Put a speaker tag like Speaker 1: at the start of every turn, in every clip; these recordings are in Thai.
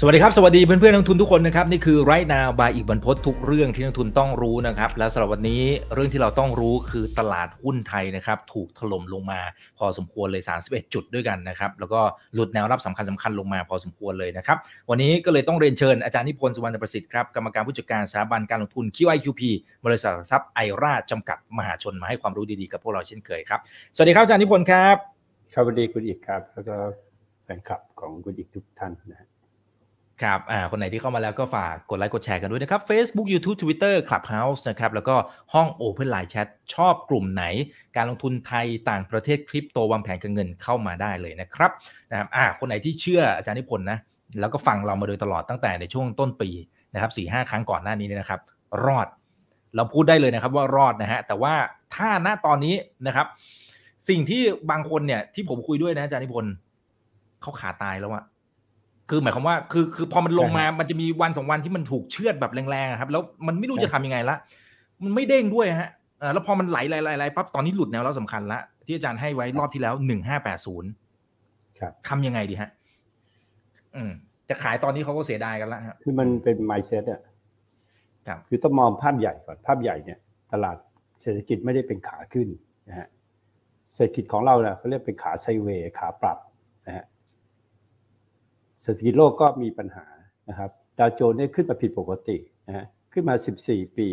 Speaker 1: สวัสดีครับ สวัสดีเพื่อนเพื่อนนักทุนทุกคนนะครับนี่คือไรนาบายอีกบรรพททุกเรื่องที่นักทุนต้องรู้นะครับ และสำหรับวันนี้เรื่องที่เราต้องรู้คือตลาดหุ้นไทยนะครับถูกถล่มลงมาพอสมควรเลย 31 จุดด้วยกันนะครับแล้วก็หลุดแนวรับสำคัญสำคัญลงมาพอสมควรเลยนะครับวันนี้ก็เลยต้องเรียนเชิญอาจารย์นิพนธ์สุวรรณประสิทธิ์ครับกรรมการผู้จัดการสถาบันการลงทุน QIQP บริษัททรัพย์ไอราจำกัดมหาชนมาให้ความรู้ดีๆกับพวกเราเช่นเคยครับสวัสดีครับอาจารย์นิพนธ์ครับ
Speaker 2: ครับสวัสดีคุณอีกครับแล้วก็แฟนคลับของคุณอีกทุกท่านนะฮะ
Speaker 1: ครับอ่าคนไหนที่เข้ามาแล้วก็ฝากกดไลค์กดแชร์กันด้วยนะครับ Facebook YouTube Twitter Clubhouse นะครับแล้วก็ห้อง Open Line Chat ชอบกลุ่มไหน การลงทุนไทยต่างประเทศคริปโตวางแผนการเงินเข้ามาได้เลยนะครับนะครับอ่าคนไหนที่เชื่ออาจารย์นิพนธ์นะแล้วก็ฟังเรามาโดยตลอดตั้งแต่ในช่วงต้นปีนะครับสี่ห้าครั้งก่อนหน้านี้เนี่ยนะครับ รอด เราพูดได้เลยนะครับว่ารอดนะฮะแต่ว่าถ้าณตอนนี้นะครับ สิ่งที่บางคนเนี่ยที่ผมคุยด้วยนะอาจารย์นิพนธ์เขาขาตายแล้วอะ คือหมายความว่าคือคือพอมันลงมามันจะมีวันสองวันที่มันถูกเชือดแบบแรงๆอะครับ แล้วมันไม่รู้จะทำยังไงละมันไม่เด้งด้วยฮะเอ่อแล้วพอมันไหลไหลไหลไหลปั๊บตอนนี้หลุดแนวแล้วสำคัญละที่อาจารย์ให้ไว้รอบที่แล้วหนึ่งห้าแปดศูนย์
Speaker 2: ครับ
Speaker 1: ทำยังไงดีฮะ อืม จะขายตอนนี้เขาก็เสียดายกันละฮะ
Speaker 2: คือมันเป็น mindset อะ
Speaker 1: ครับ
Speaker 2: คือต้องมองภาพใหญ่ก่อนภาพใหญ่เนี่ย ตลาดเศรษฐกิจไม่ได้เป็นขาขึ้นนะฮะเศรษฐกิจของเราเนี่ยเขาเรียกเป็นขาไซด์เวย์ขาปรับนะฮะ เศรษฐกิจโลกก็มีปัญหานะครับดาวโจนส์เนี่ยขึ้นมาผิดปกตินะฮะขึ้นมา 14 ปี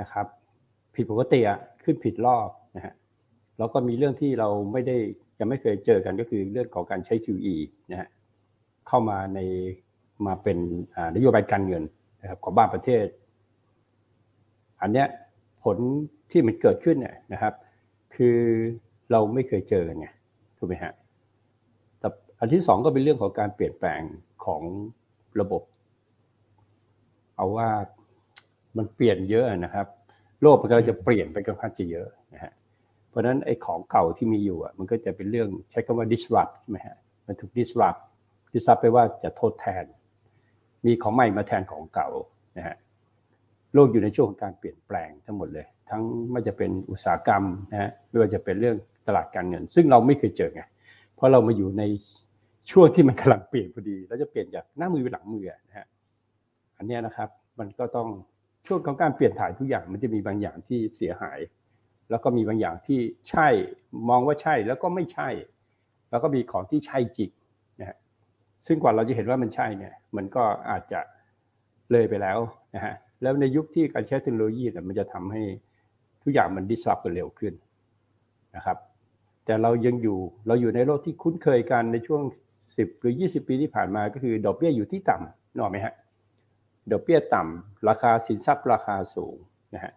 Speaker 2: นะครับ ผิดปกติอะขึ้นผิดรอบนะฮะแล้วก็มีเรื่องที่เราไม่ได้ยังไม่เคยเจอกันก็คือเรื่องของการใช้ QE นะฮะเข้ามาในมาเป็นนโยบายการเงินนะครับของบ้านประเทศ อันเนี้ยผลที่มันเกิดขึ้นเนี่ยนะครับ คือเราไม่เคยเจอกันไงถูกไหมฮะ อันที่สองก็เป็นเรื่องของการเปลี่ยนแปลงของระบบ เอาว่ามันเปลี่ยนเยอะนะครับ โลกมันก็จะเปลี่ยนไปค่อนข้างจะเยอะนะฮะเพราะฉะนั้นไอ้ของเก่าที่มีอยู่อะมันก็จะเป็นเรื่องใช้คำว่า disrupt ใช่ไหมฮะมันถูก disrupt ดิซับไปว่าจะทดแทน มีของใหม่มาแทนของเก่านะฮะโลกอยู่ในช่วงของการเปลี่ยนแปลงทั้งหมดเลย ทั้งไม่จะเป็นอุตสาหกรรมนะฮะไม่ว่าจะเป็นเรื่องตลาดการเงิน ซึ่งเราไม่เคยเจอไงเพราะเรามาอยู่ใน ช่วงที่มันกำลังเปลี่ยนพอดี แล้วจะเปลี่ยนจากหน้ามือไปหลังมือนะฮะอันนี้นะครับมันก็ต้องช่วงของการเปลี่ยนถ่ายทุกอย่างมันจะมีบางอย่างที่เสียหาย แล้วก็มีบางอย่างที่ใช่มองว่าใช่แล้วก็ไม่ใช่ แล้วก็มีของที่ใช่จริงนะฮะซึ่งกว่าเราจะเห็นว่ามันใช่เนี่ยมันก็อาจจะเลยไปแล้วนะฮะแล้วในยุคที่การใช้เทคโนโลยีเนี่ยมันจะทำให้ทุกอย่างมันดิสรับกันเร็วขึ้นนะครับแต่เรายังอยู่เราอยู่ในโลกที่คุ้นเคยกันในช่วง 10 หรือ 20 ปีที่ผ่านมาก็คือดอกเบี้ยอยู่ที่ต่ำนออกไหมฮะดอกเบี้ยต่ำราคาสินทรัพย์ราคาสูงนะฮะ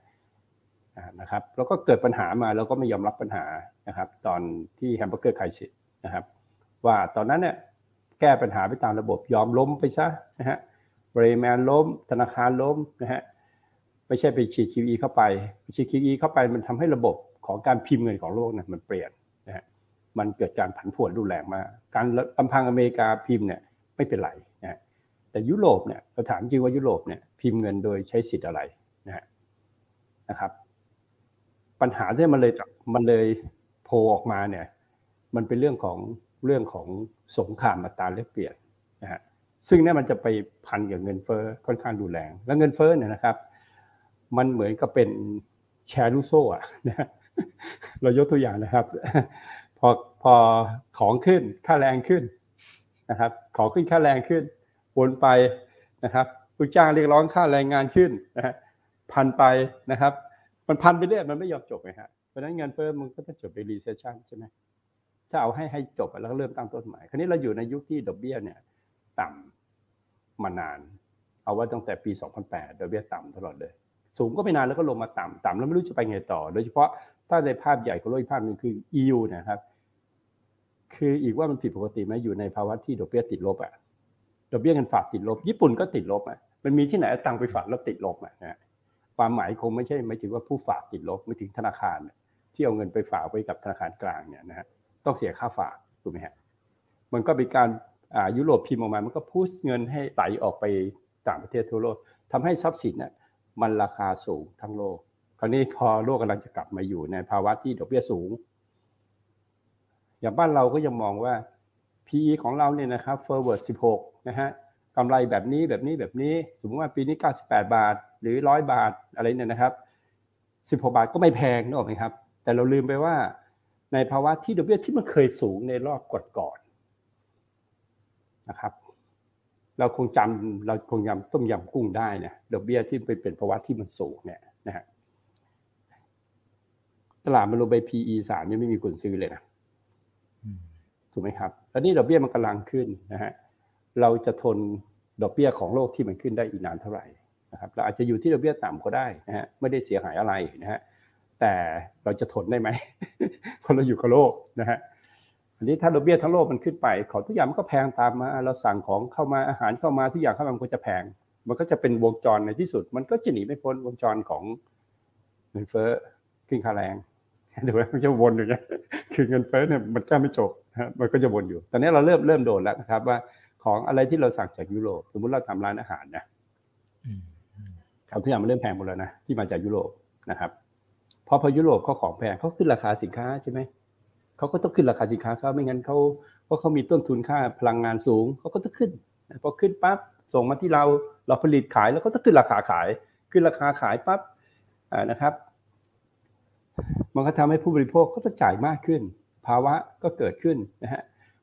Speaker 2: นะครับแล้วก็เกิดปัญหามาเราก็ไม่ยอมรับปัญหานะครับ ตอนที่แฮมเบอร์เกอร์ไครซิสนะครับ ว่าตอนนั้นเนี่ยแก้ปัญหาไปตามระบบยอมล้มไปซะนะฮะบริแมนล้ม ธนาคารล้มนะฮะไม่ใช่ไปฉีด QE เข้าไปฉีด QE เข้าไปมันทำให้ระบบของการพิมพ์เงินของโลกเนี่ยมันเปลี่ยน มันเกิดการผันผวนรุนแรงมากการลำพังอเมริกาพิมพ์เนี่ยไม่เป็นไรนะฮะแต่ยุโรปเนี่ยเราถามจริงว่ายุโรปเนี่ยพิมพ์เงินโดยใช้สิทธิ์อะไรนะนะครับ ปัญหาที่มันเลยมันเลยโผล่ออกมาเนี่ยมันเป็นเรื่องของเรื่องของสงครามอัตราแลกเปลี่ยนนะฮะซึ่งเนี่ยมันจะไปพันกับเงินเฟ้อค่อนข้างดูแรง แล้วเงินเฟ้อเนี่ยนะครับ มันเหมือนกับเป็นแชร์ลูกโซ่อะนะฮะเรายกตัวอย่างนะครับ อพอของขึ้นค่าแรงขึ้นนะครับ ของขึ้นค่าแรงขึ้นวนไปนะครับลูกจ้างเรียกร้องค่าแรงงานขึ้นนะฮะพันไปนะครับ มันพันไปเรื่อยมันไม่ยอมจบไงฮะเพราะนั้นเงินเฟ้อมันก็จะจบใน recession ใช่ไหมถ้าเอาให้ให้จบแล้วก็เริ่มตั้งต้นใหม่คราวนี้เราอยู่ในยุคที่ดอกเบี้ยเนี่ยต่ำมานาน เอาว่าตั้งแต่ปี 2008ดอกเบี้ยต่ำตลอดเลย สูงก็ไม่นานแล้วก็ลงมาต่ำต่ำแล้วไม่รู้จะไปไงต่อ โดยเฉพาะถ้าในภาพใหญ่ของโลกอีภาพหนึ่งคือ EU นะครับ คืออีกว่ามันผิดปกติไหมอยู่ในภาวะที่ดอกเบี้ยติดลบอะดอกเบี้ยเงินฝากติดลบ ญี่ปุ่นก็ติดลบอะมันมีที่ไหนเอาตังค์ไปฝากแล้วติดลบอะนะฮะความหมายคงไม่ใช่ไม่ถึงว่าผู้ฝากติดลบไม่ถึงธนาคารที่เอาเงินไปฝากไว้กับธนาคารกลางเนี่ยนะฮะต้องเสียค่าฝากถูกไหมฮะมันก็เป็นการอ่ายุโรปพิมพ์ออกมา มันก็พุชเงินให้ไหลออกไปต่างประเทศทั่วโลกทำให้ทรัพย์สินน่ะมันราคาสูงทั้งโลก คราวนี้พอโลกกำลังจะกลับมาอยู่ในภาวะที่ดอกเบี้ยสูง อย่างบ้านเราก็ยังมองว่า PE ของเราเนี่ยนะครับ forward 16 นะฮะกำไรแบบนี้แบบนี้แบบนี้ สมมติว่าปีนี้ 98 บาท หรือ 100 บาทอะไรเนี่ยนะครับ 16 บาทก็ไม่แพงนึกออกไหมครับ แต่เราลืมไปว่าในภาวะที่ดอกเบี้ยที่มันเคยสูงในรอบก่อนๆนะครับ เราคงจำเราคงยำต้มยำกุ้งได้เนี่ยดอกเบี้ยที่เป็นเป็นภาวะที่มันสูงเนี่ยนะฮะตลาดมันลงไป PE สามยังไม่มีคนซื้อเลยนะ ถูกไหมครับแล้วนี่ดอกเบี้ยมันกำลังขึ้นนะฮะเราจะทนดอกเบี้ยของโลกที่มันขึ้นได้อีกนานเท่าไหร่นะครับเราอาจจะอยู่ที่ดอกเบี้ยต่ำก็ได้นะฮะไม่ได้เสียหายอะไรนะฮะแต่เราจะทนได้ไหมเพราะเราอยู่กับโลกนะฮะอันนี้ถ้าดอกเบี้ยทั้งโลกมันขึ้นไป ของทุกอย่างมันก็แพงตามมาเราสั่งของเข้ามาอาหารเข้ามาทุกอย่างเข้ามามันก็จะแพง มันก็จะเป็นวงจรในที่สุด มันก็จะหนีไม่พ้นวงจรของเงินเฟ้อขึ้นค่าแรง ถูกไหมมันจะวนอยู่เนี่ยคือเงินเฟ้อเนี่ยมันแก้ไม่จบนะฮะมันก็จะวนอยู่ ตอนนี้เราเริ่มเริ่มโดนแล้วนะครับ ว่าของอะไรที่เราสั่งจากยุโรปสมมติเราทำร้านอาหารนะ
Speaker 1: อืมอืม
Speaker 2: ของทุกอย่างมันเริ่มแพงหมดแล้วนะที่มาจากยุโรปนะครับเพราะพอยุโรปเขาของแพงเขาขึ้นราคาสินค้าใช่ไหมเขาก็ต้องขึ้นราคาสินค้าเขาไม่งั้นเขาเพราะเขามีต้นทุนค่าพลังงานสูงเขาก็ต้องขึ้นนะพอขึ้นปั๊บส่งมาที่เราเราผลิตขายแล้วก็ต้องขึ้นราคาขาย ขึ้นราคาขายปั๊บอ่านะครับ มันก็ทำให้ผู้บริโภคก็จะจ่ายมากขึ้น ภาวะก็เกิดขึ้นนะฮะ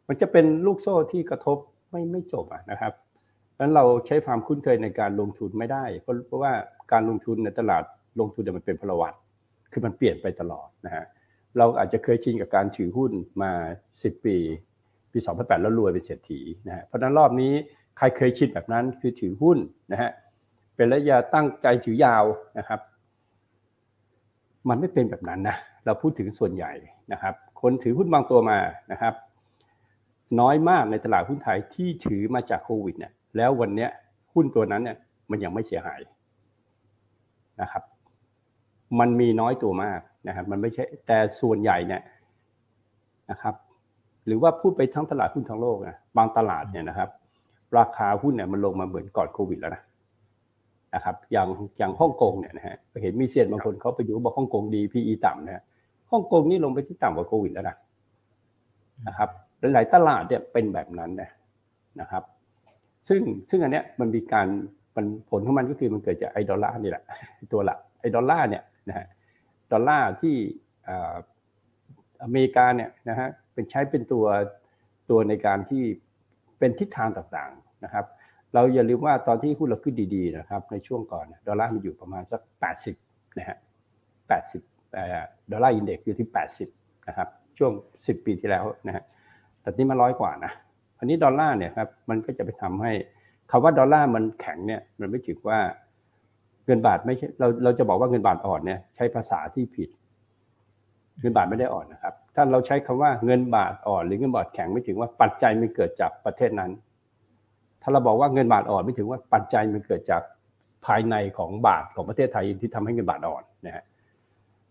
Speaker 2: มันจะเป็นลูกโซ่ที่กระทบไม่ไม่จบอะนะครับเพราะฉะนั้นเราใช้ความคุ้นเคยในการลงทุนไม่ได้ เพราะเพราะว่าการลงทุนในตลาดลงทุนเนี่ยมันเป็นพลวัตคือมันเปลี่ยนไปตลอดนะฮะเราอาจจะเคยชินกับการถือหุ้นมา 10 ปีปี 2008 แล้วรวยเป็นเศรษฐีนะฮะเพราะฉะนั้นรอบนี้ใครเคยชินแบบนั้นคือถือหุ้นนะฮะเป็นระยะตั้งใจถือยาวนะครับ มันไม่เป็นแบบนั้นนะเราพูดถึงส่วนใหญ่นะครับ คนถือหุ้นบางตัวมานะครับ น้อยมากในตลาดหุ้นไทยที่ถือมาจากโควิดเนี่ยแล้ววันเนี้ยหุ้นตัวนั้นเนี่ยมันยังไม่เสียหายนะครับ มันมีน้อยตัวมากนะครับ มันไม่ใช่แต่ส่วนใหญ่เนี่ยนะครับ หรือว่าพูดไปทั้งตลาดหุ้นทั้งโลกนะบางตลาดเนี่ยนะครับ ราคาหุ้นเนี่ยมันลงมาเหมือนก่อนโควิดแล้วนะ นะครับอย่างอย่างฮ่องกงเนี่ยนะฮะเห็นมีเซียนบางคนเขาไปดูบอกฮ่องกงดี PE ต่ำนะฮะฮ่องกงนี่ลงไปที่ต่ำกว่าโควิดแล้วนะนะครับหลายตลาดเนี่ยเป็นแบบนั้นนะนะครับ ซึ่งซึ่งอันเนี้ยมันมีการมันผลของมันก็คือมันเกิดจากไอ้ดอลลาร์นี่แหละตัวหลักไอ้ดอลลาร์เนี่ยนะฮะดอลลาร์ที่อ่าอเมริกาเนี่ยนะฮะเป็นใช้เป็นตัวตัวในการที่เป็นทิศทางต่างๆนะครับ เราอย่าลืมว่าตอนที่หุ้นเราขึ้นดีๆนะครับในช่วงก่อนดอลลาร์มันอยู่ประมาณสัก 80นะฮะ80เอ่ดอลลาร์อินเด็กซ์อยู่ที่ 80นะครับช่วง 10 ปีที่แล้วนะฮะแต่นี่มันร้อยกว่านะอันนี้ดอลลาร์เนี่ยครับมันก็จะไปทำให้คำว่าดอลลาร์มันแข็งเนี่ยมันไม่ถึงว่าเงินบาทไม่ใช่เราเราจะบอกว่าเงินบาทอ่อนเนี่ยใช้ภาษาที่ผิด เงินบาทไม่ได้อ่อนนะครับ ถ้าเราใช้คำว่าเงินบาทอ่อน หรือเงินบาทแข็งไม่ถึงว่าปัจจัยมันเกิดจากประเทศนั้น ถ้าเราบอกว่าเงินบาทอ่อนไม่ถึงว่าปัจจัยมันเกิดจากภายในของบาทของประเทศไทยที่ทำให้เงินบาทอ่อนนะฮะ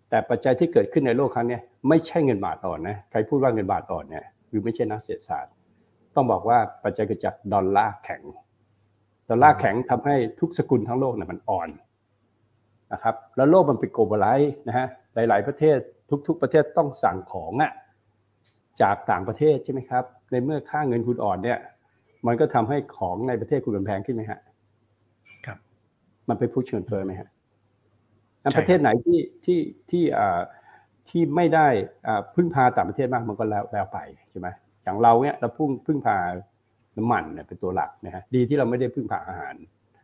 Speaker 2: แต่ปัจจัยที่เกิดขึ้นในโลกครั้งนี้ไม่ใช่เงินบาทอ่อนนะใครพูดว่าเงินบาทอ่อนเนี่ยคือไม่ใช่นักเศรษฐศาสตร์ ต้องบอกว่าปัจจัยเกิดจากดอลลาร์แข็งดอลลาร์แข็งทำให้ทุกสกุลทั้งโลกเนี่ยมันอ่อนนะครับแล้วโลกมันเป็นโกลบอลไลซ์นะฮะหลาย ๆ ประเทศทุก ๆ ประเทศต้องสั่งของอะจากต่างประเทศใช่ไหมครับในเมื่อค่าเงินคุณอ่อนเนี่ย มันก็ทำให้ของในประเทศคุณมันแพงขึ้นไหมฮะ
Speaker 1: ครับ
Speaker 2: มันไป push เงินเฟ้อไหมฮะแล้ว
Speaker 1: ใช่
Speaker 2: ประเทศไหนที่ที่ที่อ่าที่ไม่ได้อ่าพึ่งพาต่างประเทศมากมันก็แล้วแล้วไปใช่ไหมอย่างเราเนี่ยเราพึ่งพึ่งพาน้ำมันเนี่ยเป็นตัวหลักนะฮะดีที่เราไม่ได้พึ่งพาอาหาร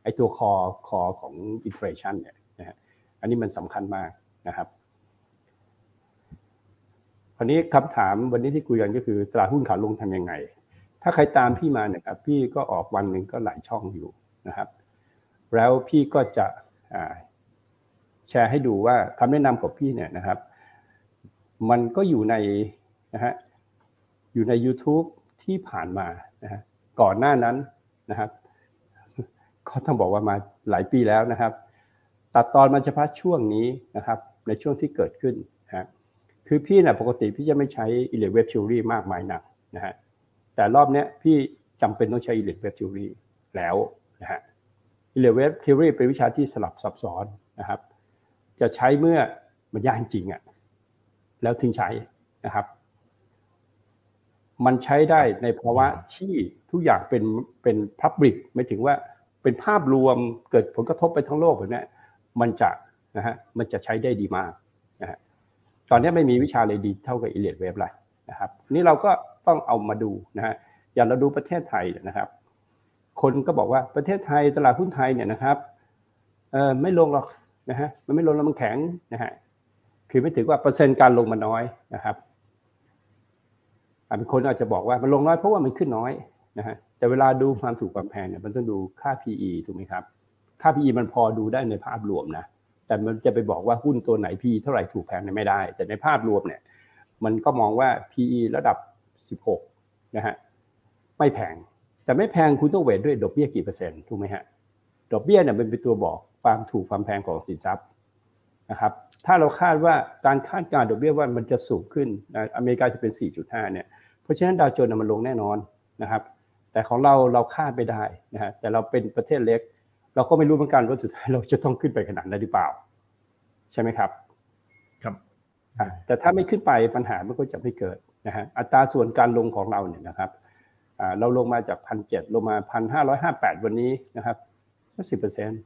Speaker 2: ไอ้ตัว core core ของ inflation เนี่ยนะฮะอันนี้มันสำคัญมากนะครับคราวนี้คำถามวันนี้ที่คุยกันก็คือตลาดหุ้นขาลงทำยังไง ถ้าใครตามพี่มาเนี่ยครับพี่ก็ออกวันหนึ่งก็หลายช่องอยู่นะครับ แล้วพี่ก็จะแชร์ให้ดูว่าคำแนะนำของพี่เนี่ยนะครับ มันก็อยู่ในนะฮะอยู่ใน YouTube ที่ผ่านมานะฮะก่อนหน้านั้นนะครับก็ต้องบอกว่ามาหลายปีแล้วนะครับ ตัดตอนมาเฉพาะช่วงนี้นะครับ ในช่วงที่เกิดขึ้นนะฮะคือพี่เนี่ยปกติพี่จะไม่ใช้ e l e v e t Theory มากมายนักนะฮะ แต่รอบนี้พี่จำเป็นต้องใช้ e l e v e t Theory แล้วนะฮะ e l e v e t Theory เป็นวิชาที่สลับซับซ้อนนะครับ จะใช้เมื่อมันยากจริงอะแล้วถึงใช้นะครับ มันใช้ได้ในภาวะที่ทุกอย่างเป็นเป็นพับลิกไม่ถึงว่าเป็นภาพรวมเกิดผลกระทบไปทั้งโลกแบบนี้มันจะนะฮะมันจะใช้ได้ดีมากนะฮะตอนนี้ไม่มีวิชาเลยดีเท่ากับอิเลียดเวฟเลยนะครับนี่เราก็ ต้องเอามาดูนะฮะอย่างเราดูประเทศไทยนะครับ คนก็บอกว่าประเทศไทยตลาดหุ้นไทยเนี่ยนะครับเออไม่ลงหรอกนะฮะมันไม่ลงแล้วมันแข็งนะฮะคือไม่ถือว่าเปอร์เซ็นต์การลงมันน้อยนะครับบางคนอาจจะบอกว่ามันลงน้อยเพราะว่ามันขึ้นน้อยนะฮะแต่เวลาดูความถูกความแพงเนี่ยมันต้องดูค่า PE ถูกไหมครับ ค่า PE มันพอดูได้ในภาพรวมนะ แต่มันจะไปบอกว่าหุ้นตัวไหน PE เท่าไหร่ถูกแพงเนี่ยไม่ได้ แต่ในภาพรวมเนี่ย มันก็มองว่า PE ระดับ 16นะฮะไม่แพง แต่ไม่แพงคุณต้องเวทด้วยดอกเบี้ยกี่เปอร์เซ็นต์ถูกไหมฮะดอกเบี้ยเนี่ยเป็นตัวบอกความถูกความแพงของสินทรัพย์นะครับถ้าเราคาดว่าการคาดการดอกเบี้ยว่ามันจะสูงขึ้นอเมริกาจะเป็น 4.5เนี่ยเพราะฉะนั้นดาวโจนส์มันลงแน่นอนนะครับ แต่ของเราเราคาดไม่ได้นะฮะแต่เราเป็นประเทศเล็ก เราก็ไม่รู้เหมือนกันว่าสุดท้ายเราจะต้องขึ้นไปขนาดนั้นหรือเปล่า ใช่ไหมครับ
Speaker 1: ครับ
Speaker 2: แต่ถ้าไม่ขึ้นไปปัญหามันก็จะไม่เกิด นะฮะอัตราส่วนการลงของเราเนี่ยนะครับเราลงมาจากพันเจ็ดลงมาพันห้าร้อยห้าแปดวันนี้นะครับก็สิบเปอร์เซ็นต์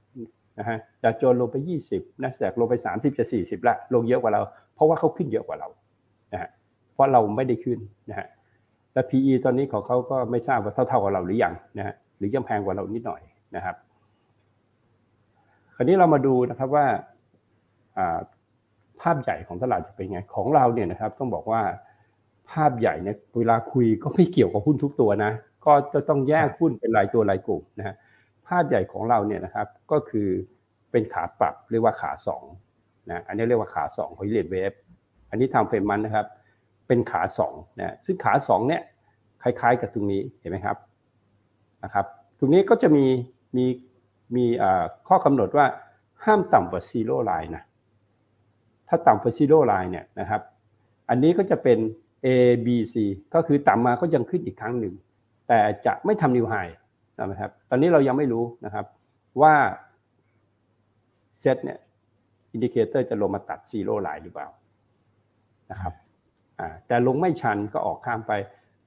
Speaker 2: นะฮะดาวโจนลงไปยี่สิบนัสแดกลงไปสามสิบจะสี่สิบละลงเยอะกว่าเรา เพราะว่าเขาขึ้นเยอะกว่าเรานะฮะเพราะเราไม่ได้ขึ้นนะฮะและ PE ตอนนี้ของเขาก็ไม่ทราบว่าเท่าๆกับเราหรือยังนะฮะหรือยังแพงกว่าเรานิดหน่อยนะครับ คราวนี้เรามาดูนะครับว่าภาพใหญ่ของตลาดจะเป็นไงของเราเนี่ยนะครับ ต้องบอกว่า ภาพใหญ่เนี่ยเวลาคุยก็ไม่เกี่ยวกับหุ้นทุกตัวนะ ก็จะต้องแยกหุ้นเป็นรายตัวรายกลุ่มนะฮะภาพใหญ่ของเราเนี่ยนะครับก็คือเป็นขาปรับเรียกว่าขาสองนะอันนี้เรียกว่าขาสองของ Elliott Wave อันนี้ time frame month นะครับ เป็นขาสองนะซึ่งขาสองเนี่ยคล้ายๆกับตรงนี้เห็นไหมครับนะครับตรงนี้ก็จะมีมีมีข้อกำหนดว่าห้ามต่ำกว่า zero line นะถ้าต่ำกว่า zero line เนี่ยนะครับ อันนี้ก็จะเป็น A B C ก็คือต่ำมาก็ยังขึ้นอีกครั้งหนึ่ง แต่จะไม่ทำ new high นะครับ ตอนนี้เรายังไม่รู้นะครับว่าเซตเนี่ย indicator จะลงมาตัด zero line หรือเปล่านะครับแต่ลงไม่ชันก็ออกข้ามไป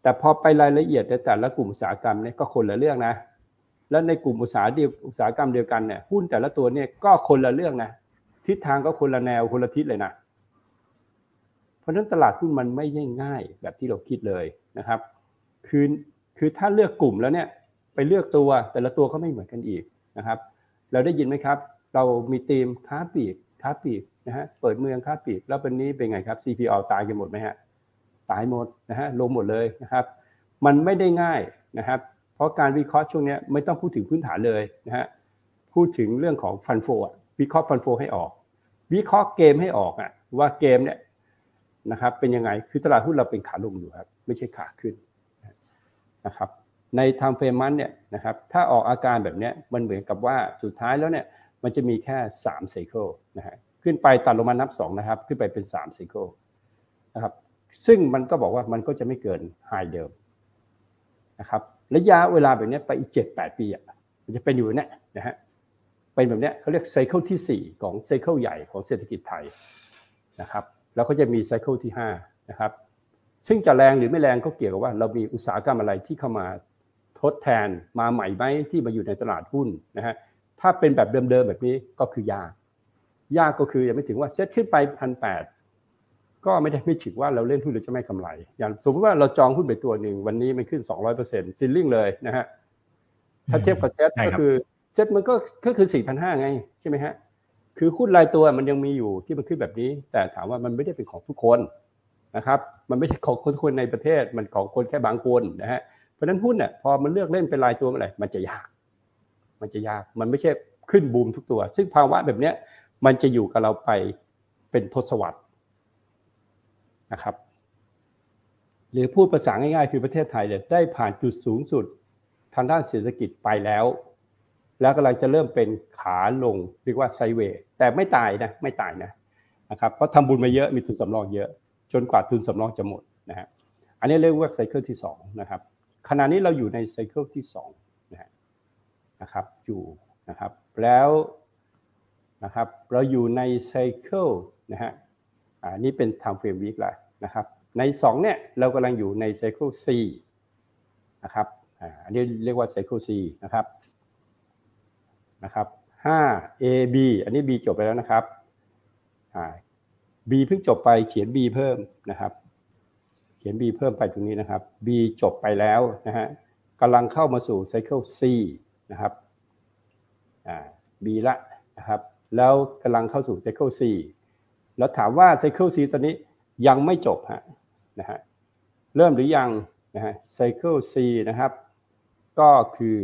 Speaker 2: แต่พอไปรายละเอียดในแต่ละกลุ่มอุตสาหกรรมเนี่ยก็คนละเรื่องนะ แล้วในกลุ่มอุตสาหเดียวอุตสาหกรรมเดียวกันเนี่ยหุ้นแต่ละตัวเนี่ยก็คนละเรื่องนะทิศทางก็คนละแนวคนละทิศเลยนะ เพราะฉะนั้นตลาดหุ้นมันไม่ง่ายแบบที่เราคิดเลยนะครับ คือคือถ้าเลือกกลุ่มแล้วเนี่ยไปเลือกตัวแต่ละตัวก็ไม่เหมือนกันอีกนะครับ เราได้ยินไหมครับ เรามีทีมค้าปีกค้าปีกนะฮะเปิดเมืองค้าปีกแล้วเป็นนี้เป็นไงครับ CPO ตายกันหมดไหมฮะตายหมดนะฮะลงหมดเลยนะครับ มันไม่ได้ง่ายนะครับ เพราะการวิเคราะห์ช่วงนี้ไม่ต้องพูดถึงพื้นฐานเลยนะฮะพูดถึงเรื่องของ fund flow วิเคราะห์ fund flow ให้ออก วิเคราะห์เกมให้ออกอะว่าเกมเนี่ย นะครับเป็นยังไงคือตลาดหุ้นเราเป็นขาลงอยู่ครับไม่ใช่ขาขึ้นนะครับใน time frame month เนี่ยนะครับถ้าออกอาการแบบนี้มันเหมือนกับว่าสุดท้ายแล้วเนี่ยมันจะมีแค่3 cycle นะฮะขึ้นไปตัดลงมานับ2นะครับขึ้นไปเป็น3 cycle นะครับซึ่งมันก็บอกว่ามันก็จะไม่เกิน high เดิมนะครับระยะเวลาแบบนี้ไปอีก 7-8 ปีอะมันจะเป็นอยู่เนี่ยนะฮะเป็นแบบนี้เขาเรียก cycle ที่ 4 ของ cycle ใหญ่ของเศรษฐกิจไทยนะครับ แล้วก็จะมี cycle ที่5นะครับซึ่งจะแรงหรือไม่แรงก็เกี่ยวกับว่า เรามีอุตสาหกรรมอะไรที่เข้ามาทดแทนมาใหม่ไหมที่มาอยู่ในตลาดหุ้นนะฮะถ้าเป็นแบบเดิมๆแบบนี้ก็คือยาก ยากก็คือยังไม่ถึงว่าเซ็ตขึ้นไปพันแปดก็ไม่ได้ไม่ถึงว่าเราเล่นหุ้นหรือจะไม่กำไร อย่างสมมติว่าเราจองหุ้นไปตัวหนึ่งวันนี้มันขึ้น 200%ซิลลิ่งเลยนะฮะถ้าเทียบกับเซ็ตก็คือเซ็ตมันก็ก็คือ4,500ไงใช่ไหมฮะ คือหุ้นรายตัวมันยังมีอยู่ที่มันขึ้นแบบนี้ แต่ถามว่ามันไม่ได้เป็นของทุกคนนะครับ มันไม่ใช่ของคนทุกคนในประเทศ มันของคนแค่บางคนนะฮะ เพราะนั้นหุ้นเนี่ยพอมันเลือกเล่นเป็นรายตัวเมื่อไหร่มันจะยาก มันจะยาก มันไม่ใช่ขึ้นบูมทุกตัว ซึ่งภาวะแบบเนี้ยมันจะอยู่กับเราไปเป็นทศวรรษนะครับ หรือพูดภาษาง่ายๆ คือประเทศไทยเนี่ยได้ผ่านจุดสูงสุดทางด้านเศรษฐกิจไปแล้ว แล้วกำลังจะเริ่มเป็นขาลงเรียกว่าไซเวย์แต่ไม่ตายนะไม่ตายนะนะครับเพราะทำบุญมาเยอะมีทุนสำรองเยอะ จนกว่าทุนสำรองจะหมดนะฮะอันนี้เรียกว่าไซเคิลที่2นะครับขณะนี้เราอยู่ในไซเคิลที่2นะฮะนะครับอยู่นะครับแล้วนะครับเราอยู่ในไซเคิลนะฮะอ่านี่เป็น time frame week ล้วนะครับใน2เนี่ยเรากำลังอยู่ในไซเคิล C นะครับอันนี้เรียกว่าไซเคิล C นะครับ นะครับ 5 A B อันนี้ B จบไปแล้วนะครับอ่า B เพิ่งจบไปเขียน B เพิ่มนะครับ เขียน B เพิ่มไปตรงนี้นะครับ B จบไปแล้วนะฮะกำลังเข้ามาสู่ไซเคิล C นะครับอ่า B ละนะครับ แล้วกำลังเข้าสู่ไซเคิล C แล้วถามว่าไซเคิล C ตอนนี้ยังไม่จบฮะนะฮะเริ่มหรือยังนะฮะไซเคิล C นะครับ ก็คือ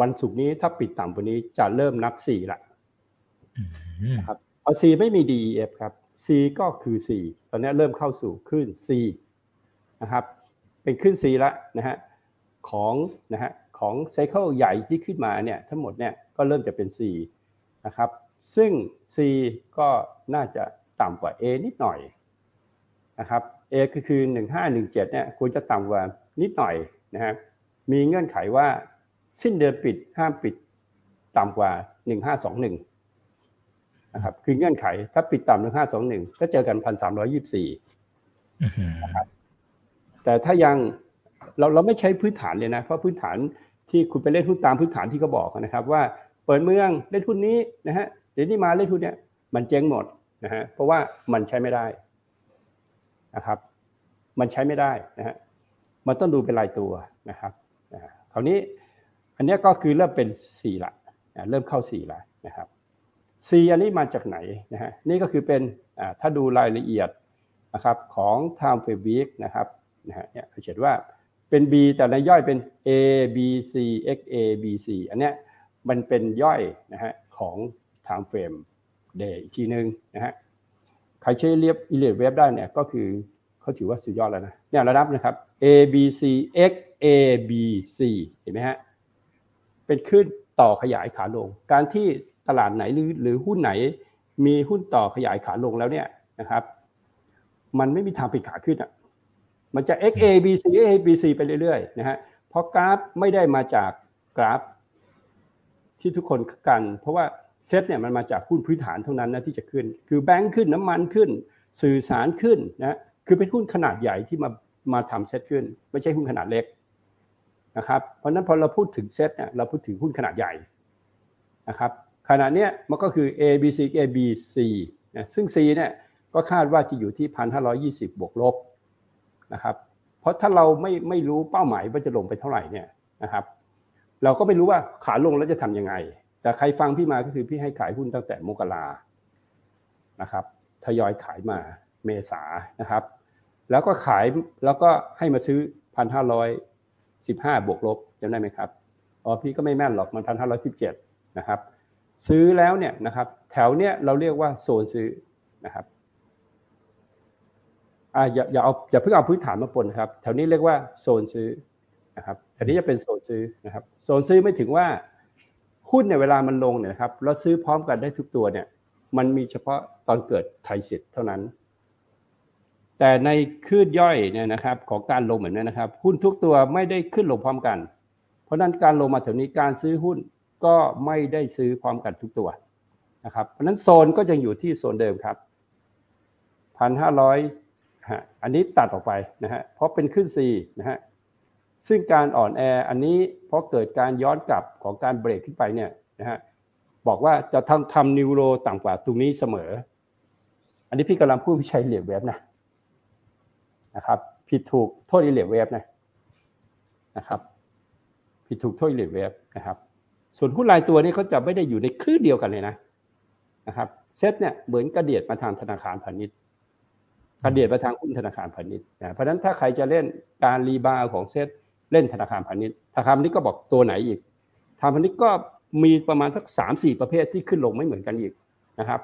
Speaker 2: วันศุกร์นี้ถ้าปิดต่ำกว่านี้จะเริ่มนับ4ละ
Speaker 1: อืม
Speaker 2: นะครับเอา C ไม่มี DEF ครับ C ก็คือ C ตอนนี้เริ่มเข้าสู่คลื่น C นะครับ เป็นคลื่น C ละนะฮะของนะฮะของไซเคิลใหญ่ที่ขึ้นมาเนี่ยทั้งหมดเนี่ยก็เริ่มจะเป็น C นะครับ ซึ่ง C ก็น่าจะต่ำกว่า A นิดหน่อยนะครับ A ก็คือ 1517เนี่ยควรจะต่ำกว่านิดหน่อยนะฮะมีเงื่อนไขว่า สิ้นเดือนปิดห้ามปิดต่ำกว่า 1521นะครับคือเงื่อนไขถ้าปิดต่ำหนึ่งห้าสองหนึ่งก็เจอกันพันสามร้อยี่สี่
Speaker 1: อื้อหือ
Speaker 2: แต่ถ้ายังเราเราไม่ใช้พื้นฐานเลยนะ เพราะพื้นฐานที่คุณไปเล่นหุ้นตามพื้นฐานที่เขาบอกนะครับ ว่าเปิดเมืองเล่นหุ้นนี้นะฮะเดี๋ยวนี้มาเล่นหุ้นเนี้ยมันเจ๊งหมดนะฮะเพราะว่ามันใช้ไม่ได้นะครับ มันใช้ไม่ได้นะฮะมันต้องดูเป็นรายตัวนะครับอ่าคราวนี้ อันนี้ก็คือเริ่มเป็นสี่ละเริ่มเข้าสี่ละนะครับ C อันนี้มาจากไหนนะฮะนี่ก็คือเป็นถ้าดูรายละเอียดนะครับของ time frame week นะครับนะฮะเนี่ยเขาเขียนว่าเป็น B แต่ในย่อยเป็น A B C X A B C อันเนี้ยมันเป็นย่อยนะฮะของ time frame day อีกทีนึงนะฮะใครใช้เรียบ i l เ t เว็บได้เนี่ยก็คือเขาถือว่าสุดยอดแล้วนะเนี่ยระดับนะครับ A B C X A B C เห็นไหมฮะ เป็นขึ้นต่อขยายขาลง การที่ตลาดไหนหรือหรือหุ้นไหนมีหุ้นต่อขยายขาลงแล้วเนี่ยนะครับ มันไม่มีทางปิดขาขึ้นอะมันจะ X A B C X A B C ไปเรื่อยๆนะฮะเพราะกราฟไม่ได้มาจากกราฟ ที่ทุกคนกัน เพราะว่าเซตเนี่ยมันมาจากหุ้นพื้นฐานเท่านั้นนะที่จะขึ้น คือแบงค์ขึ้นน้ำมันขึ้น สื่อสารขึ้นนะคือเป็นหุ้นขนาดใหญ่ที่มามาทำเซตขึ้น ไม่ใช่หุ้นขนาดเล็ก นะครับเพราะนั้นพอเราพูดถึงเซตเนี่ยเราพูดถึงหุ้นขนาดใหญ่นะครับขนาดเนี้ยมันก็คือ A B C A B C นะซึ่ง C เนี่ยก็คาดว่าจะอยู่ที่ 1,520 บวกลบนะครับเพราะถ้าเราไม่ไม่รู้เป้าหมายว่าจะลงไปเท่าไหร่เนี่ยนะครับเราก็ไม่รู้ว่าขาลงแล้วจะทำยังไง แต่ใครฟังพี่มาก็คือพี่ให้ขายหุ้นตั้งแต่มกรานะครับทยอยขายมาเมษานะครับ แล้วก็ขายแล้วก็ให้มาซื้อ 1,500 15 บวกลบจำได้ไหมครับอ๋อพี่ก็ไม่แม่นหรอกมันพันห้าร้อยสิบเจ็ดนะครับ ซื้อแล้วเนี่ยนะครับ แถวเนี้ยเราเรียกว่าโซนซื้อนะครับอ่าอย่าอย่าเอาอย่าเพิ่งเอาพื้นฐานมาปนครับ แถวนี้เรียกว่าโซนซื้อนะครับแถวนี้จะเป็นโซนซื้อนะครับ โซนซื้อไม่ถึงว่าหุ้นเนี่ยเวลามันลงเนี่ยนะครับเราซื้อพร้อมกันได้ทุกตัวเนี่ย มันมีเฉพาะตอนเกิดไทยสิทธิ์เท่านั้น แต่ในคลื่นย่อยเนี่ยนะครับของการลงเหมือนนี้นะครับ หุ้นทุกตัวไม่ได้ขึ้นลงพร้อมกัน เพราะนั้นการลงมาแถวนี้การซื้อหุ้นก็ไม่ได้ซื้อพร้อมกันทุกตัวนะครับเพราะนั้นโซนก็ยังอยู่ที่โซนเดิมครับพันห้าร้อยอันนี้ตัดออกไปนะฮะเพราะเป็นขึ้น C นะฮะซึ่งการอ่อนแออันนี้เพราะเกิดการย้อนกลับของการเบรกขึ้นไปเนี่ยนะฮะบอกว่าจะทำทำนิวโรต่ำกว่าตรงนี้เสมอ อันนี้พี่กำลังพูดวิชัยเหลียบเว็บนะ นะครับผิดถูกโทษอีเลียเว็บนะนะครับผิดถูกโทษอีเลียเว็บนะครับ ส่วนหุ้นรายตัวนี้เขาจะไม่ได้อยู่ในคลื่นเดียวกันเลยนะนะครับเซตเนี่ยเหมือนกระเดียดมาทางธนาคารพาณิชย์กระเดียดมาทางหุ้นธนาคารพาณิชย์นะเพราะฉะนั้นถ้าใครจะเล่นการ rebound ของเซตเล่นธนาคารพาณิชย์ธนาคารพาณิชย์ก็บอกตัวไหนอีกธนาคารพาณิชย์ก็มีประมาณสักสามสี่ประเภทที่ขึ้นลงไม่เหมือนกันอีกนะครับ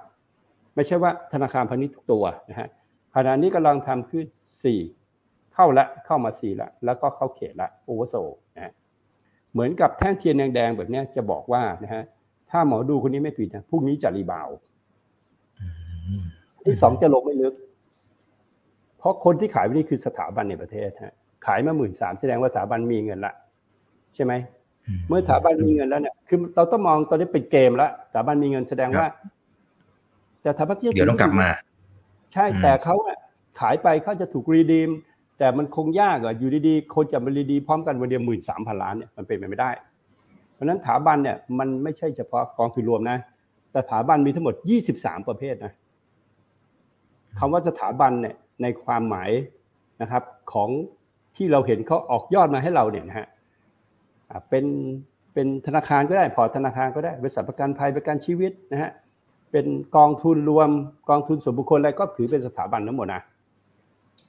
Speaker 2: ไม่ใช่ว่าธนาคารพาณิชย์ทุกตัวนะฮะ ขณะนี้กำลังทำคลื่นสี่เข้าละเข้ามาสี่ละ แล้วก็เข้าเขตละ oversold นะฮะเหมือนกับแท่งเทียนแดงๆแบบเนี้ยจะบอกว่านะฮะถ้าหมอดูคนนี้ไม่ผิดนะพรุ่งนี้จะ rebound
Speaker 1: อืม
Speaker 2: ที่สองจะลงไม่ลึก เพราะคนที่ขายวันนี้คือสถาบันในประเทศฮะขายมาหมื่นสามแสดงว่าสถาบันมีเงินละใช่ไหมเมื่อสถาบันมีเงินแล้วเนี่ยคือเราต้องมองตอนนี้เป็นเกมแล้วสถาบันมีเงินแสดงว่า แต่สถาบัน
Speaker 1: เดี๋ยวต้องกลับมา
Speaker 2: ใช่แต่เขาขายไปเขาจะถูกรีดีม แต่มันคงยากอะอยู่ดีๆคนจะมารีดีพร้อมกันวันเดียวหมื่นสามพันล้านเนี่ยมันเป็นไปไม่ได้ เพราะฉะนั้นสถาบันเนี่ยมันไม่ใช่เฉพาะกองทุนรวมนะ แต่สถาบันมีทั้งหมดยี่สิบสามประเภทนะคำว่าสถาบันเนี่ยในความหมายนะครับของที่เราเห็นเขาออกยอดมาให้เราเนี่ยนะฮะเป็นเป็นธนาคารก็ได้พอธนาคารก็ได้บริษัทประกันภัยประกันชีวิตนะฮะ เป็นกองทุนรวมกองทุนส่วนบุคคลอะไรก็ถือเป็นสถาบันทั้งหมดนะ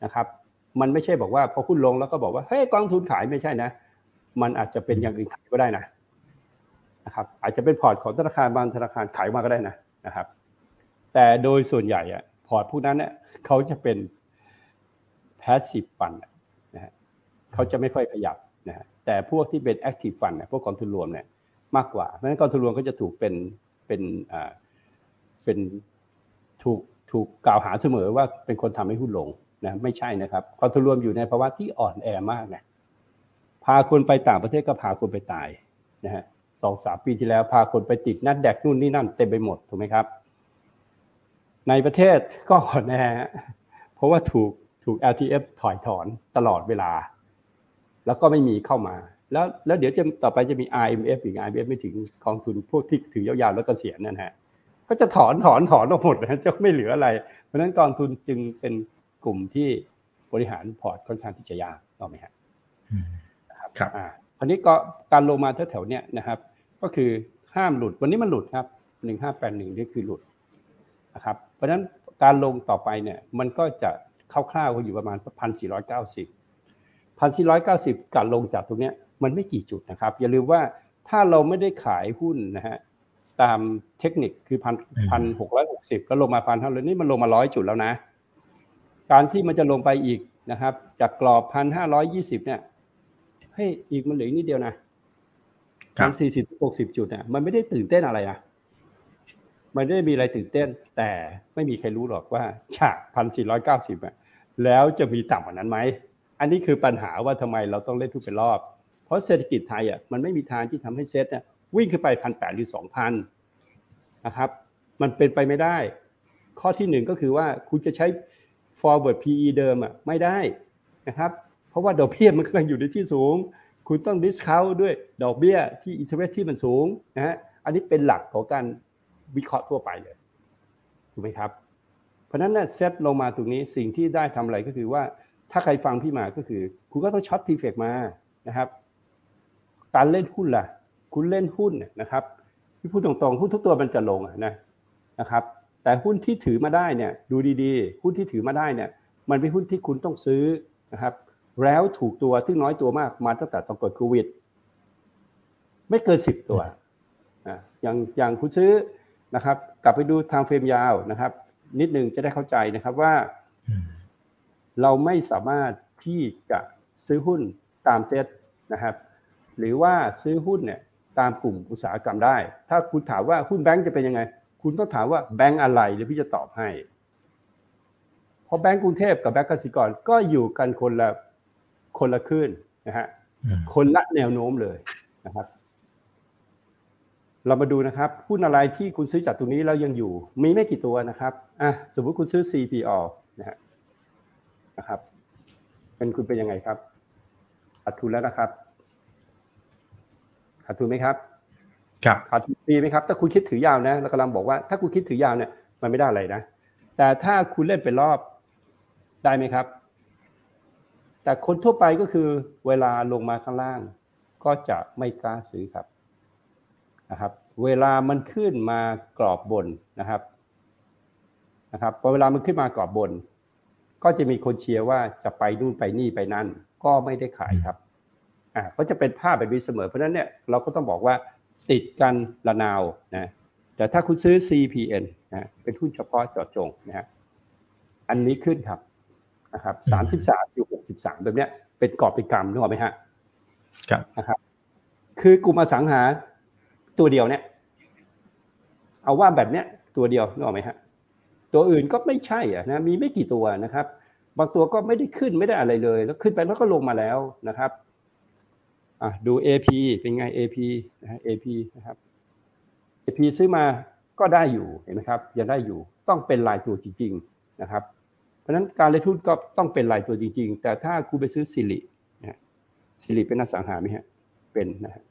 Speaker 2: นะครับ มันไม่ใช่บอกว่าพอหุ้นลงแล้วก็บอกว่าเฮ้ยกองทุนขายไม่ใช่นะ มันอาจจะเป็นอย่างอื่นขายก็ได้นะนะครับ อาจจะเป็นพอร์ตของธนาคารบางธนาคารขายมาก็ได้นะนะครับ แต่โดยส่วนใหญ่อะพอร์ตพวกนั้นเนี่ยเขาจะเป็น passive fund นะฮะเขาจะไม่ค่อยขยับนะฮะแต่พวกที่เป็น active fund เนี่ยพวกกองทุนรวมเนี่ยมากกว่าเพราะฉะนั้นกองทุนรวมก็จะถูกเป็นเป็นอ่า เป็นถูกถูกกล่าวหาเสมอว่าเป็นคนทำให้หุ้นลงนะไม่ใช่นะครับกองทุนรวมอยู่ในภาวะที่อ่อนแอมากนะพาคนไปต่างประเทศก็พาคนไปตายนะฮะสองสามปีที่แล้วพาคนไปติดนัดแดกนู่นนี่นั่นเต็มไปหมดถูกไหมครับ ในประเทศก็อ่อนแอเพราะว่าถูกถูก LTF ถอยถอนตลอดเวลา แล้วก็ไม่มีเข้ามา แล้วแล้วเดี๋ยวจะต่อไปจะมี IMF อีก IMF ไม่ถึงกองทุนพวกที่ถือยาวๆแล้วก็เสียนั่นฮะ ก็จะถอนถอนถอนออกหมดนะจะไม่เหลืออะไร เพราะฉะนั้นกองทุนจึงเป็นกลุ่มที่บริหารพอร์ตค่อนข้างที่จะยากถูกไหมฮะนะครับ
Speaker 1: ครับ
Speaker 2: อ่าอันนี้ก็การลงมาแถวๆเนี้ยนะครับ ก็คือห้ามหลุดวันนี้มันหลุดครับหนึ่งห้าแปดหนึ่งนี่คือหลุดนะครับ เพราะฉะนั้นการลงต่อไปเนี่ยมันก็จะคร่าวๆก็อยู่ประมาณพันสี่ร้อยเก้าสิบพันสี่ร้อยเก้าสิบการลงจากตรงเนี้ยมันไม่กี่จุดนะครับ อย่าลืมว่าถ้าเราไม่ได้ขายหุ้นนะฮะ ตามเทคนิคคือพันพันหกร้อยหกสิบแล้วลงมาพันเท่าเลยนี่มันลงมาร้อยจุดแล้วนะ การที่มันจะลงไปอีกนะครับ จากกรอบพันห้าร้อยยี่สิบเนี่ยให้อีกมันเหลือนิดเดียวนะพันสี่สิบหกสิบจุดเนี่ยมันไม่ได้ตื่นเต้นอะไรนะมันไม่ได้มีอะไรตื่นเต้น แต่ไม่มีใครรู้หรอกว่าจากพันสี่ร้อยเก้าสิบอะแล้วจะมีต่ำกว่านั้นไหม อันนี้คือปัญหาว่าทำไมเราต้องเล่นทุกเป็นรอบ เพราะเศรษฐกิจไทยอะมันไม่มีทางที่ทำให้เซ็ตเนี่ย วิ่งขึ้นไปพันแปดหรือสองพันนะครับ มันเป็นไปไม่ได้ ข้อที่หนึ่งก็คือว่าคุณจะใช้ forward PE เดิมอะไม่ได้นะครับ เพราะว่าดอกเบี้ยมันกำลังอยู่ในที่สูง คุณต้อง discount ด้วยดอกเบี้ยที่ interest ที่มันสูงนะฮะอันนี้เป็นหลักของการวิเคราะห์ทั่วไปเลยถูกไหมครับ เพราะนั้นเนี่ยเซตลงมาตรงนี้สิ่งที่ได้ทำอะไรก็คือว่าถ้าใครฟังพี่มาก็คือ คุณก็ต้อง short TFEX มานะครับ การเล่นหุ้นล่ะ คุณเล่นหุ้นนะครับที่พูดตรงๆหุ้นทุกตัวมันจะลงนะนะครับ แต่หุ้นที่ถือมาได้เนี่ยดูดีๆ หุ้นที่ถือมาได้เนี่ยมันเป็นหุ้นที่คุณต้องซื้อนะครับ แล้วถูกตัวซึ่งน้อยตัวมากมาตั้งแต่ตอนเกิดโควิด ไม่เกินสิบตัวอ่าอย่างอย่างคุณซื้อนะครับ กลับไปดู time frame ยาวนะครับ นิดนึงจะได้เข้าใจนะครับว่า เราไม่สามารถที่จะซื้อหุ้นตามเซ็ตนะครับ หรือว่าซื้อหุ้นเนี่ย ตามกลุ่มอุตสาหกรรมได้ ถ้าคุณถามว่าหุ้นแบงก์จะเป็นยังไง คุณต้องถามว่าแบงก์อะไรเดี๋ยวพี่จะตอบให้ เพราะแบงก์กรุงเทพกับแบงก์กสิกรก็อยู่กันคนละคนละคลื่นนะฮะคนละแนวโน้มเลยนะครับ เรามาดูนะครับหุ้นอะไรที่คุณซื้อจากตรงนี้แล้วยังอยู่ มีไม่กี่ตัวนะครับอะสมมุติคุณซื้อ CPO นะฮะนะครับเป็นคุณเป็นยังไงครับขาดทุนแล้วนะครับ ขาดทุนไหมครับ
Speaker 1: ครับ
Speaker 2: ขาดทุนปีไหมครับถ้าคุณคิดถือยาวนะเรากำลังบอกว่าถ้าคุณคิดถือยาวเนี่ยมันไม่ได้อะไรนะ แต่ถ้าคุณเล่นเป็นรอบได้ไหมครับ แต่คนทั่วไปก็คือเวลาลงมาข้างล่าง ก็จะไม่กล้าซื้อครับนะครับ เวลามันขึ้นมากรอบบนนะครับนะครับพอเวลามันขึ้นมากรอบบน ก็จะมีคนเชียร์ว่าจะไปนู่นไปนี่ไปนั่น ก็ไม่ได้ขายครับ อ่าก็จะเป็นภาพแบบนี้เสมอ เพราะฉะนั้นเนี่ยเราก็ต้องบอกว่าติดกันละนาวนะแต่ถ้าคุณซื้อ CPN นะเป็นหุ้นเฉพาะเจาะจงนะฮะอันนี้ขึ้นครับนะครับสามสิบสามอยู่หกสิบสามแบบเนี้ยเป็นกอบเป็นกรรมนึกออกไหมฮะ
Speaker 1: ครับ
Speaker 2: นะครับ คือกลุ่มอสังหาตัวเดียวเนี่ย เอาว่าแบบเนี้ยตัวเดียวนึกออกไหมฮะตัวอื่นก็ไม่ใช่อะนะมีไม่กี่ตัวนะครับ บางตัวก็ไม่ได้ขึ้นไม่ได้อะไรเลย แล้วขึ้นไปแล้วก็ลงมาแล้วนะครับ อะดู AP เป็นไง AP นะฮะ AP นะครับ AP ซื้อมาก็ได้อยู่เห็นไหมครับยังได้อยู่ต้องเป็นลายตัวจริง ๆนะครับ เพราะฉะนั้นการเล่นหุ้นก็ต้องเป็นลายตัวจริง ๆ แต่ถ้าคุณไปซื้อสิรินะสิริเป็นอสังหาไหมฮะเป็นนะฮะ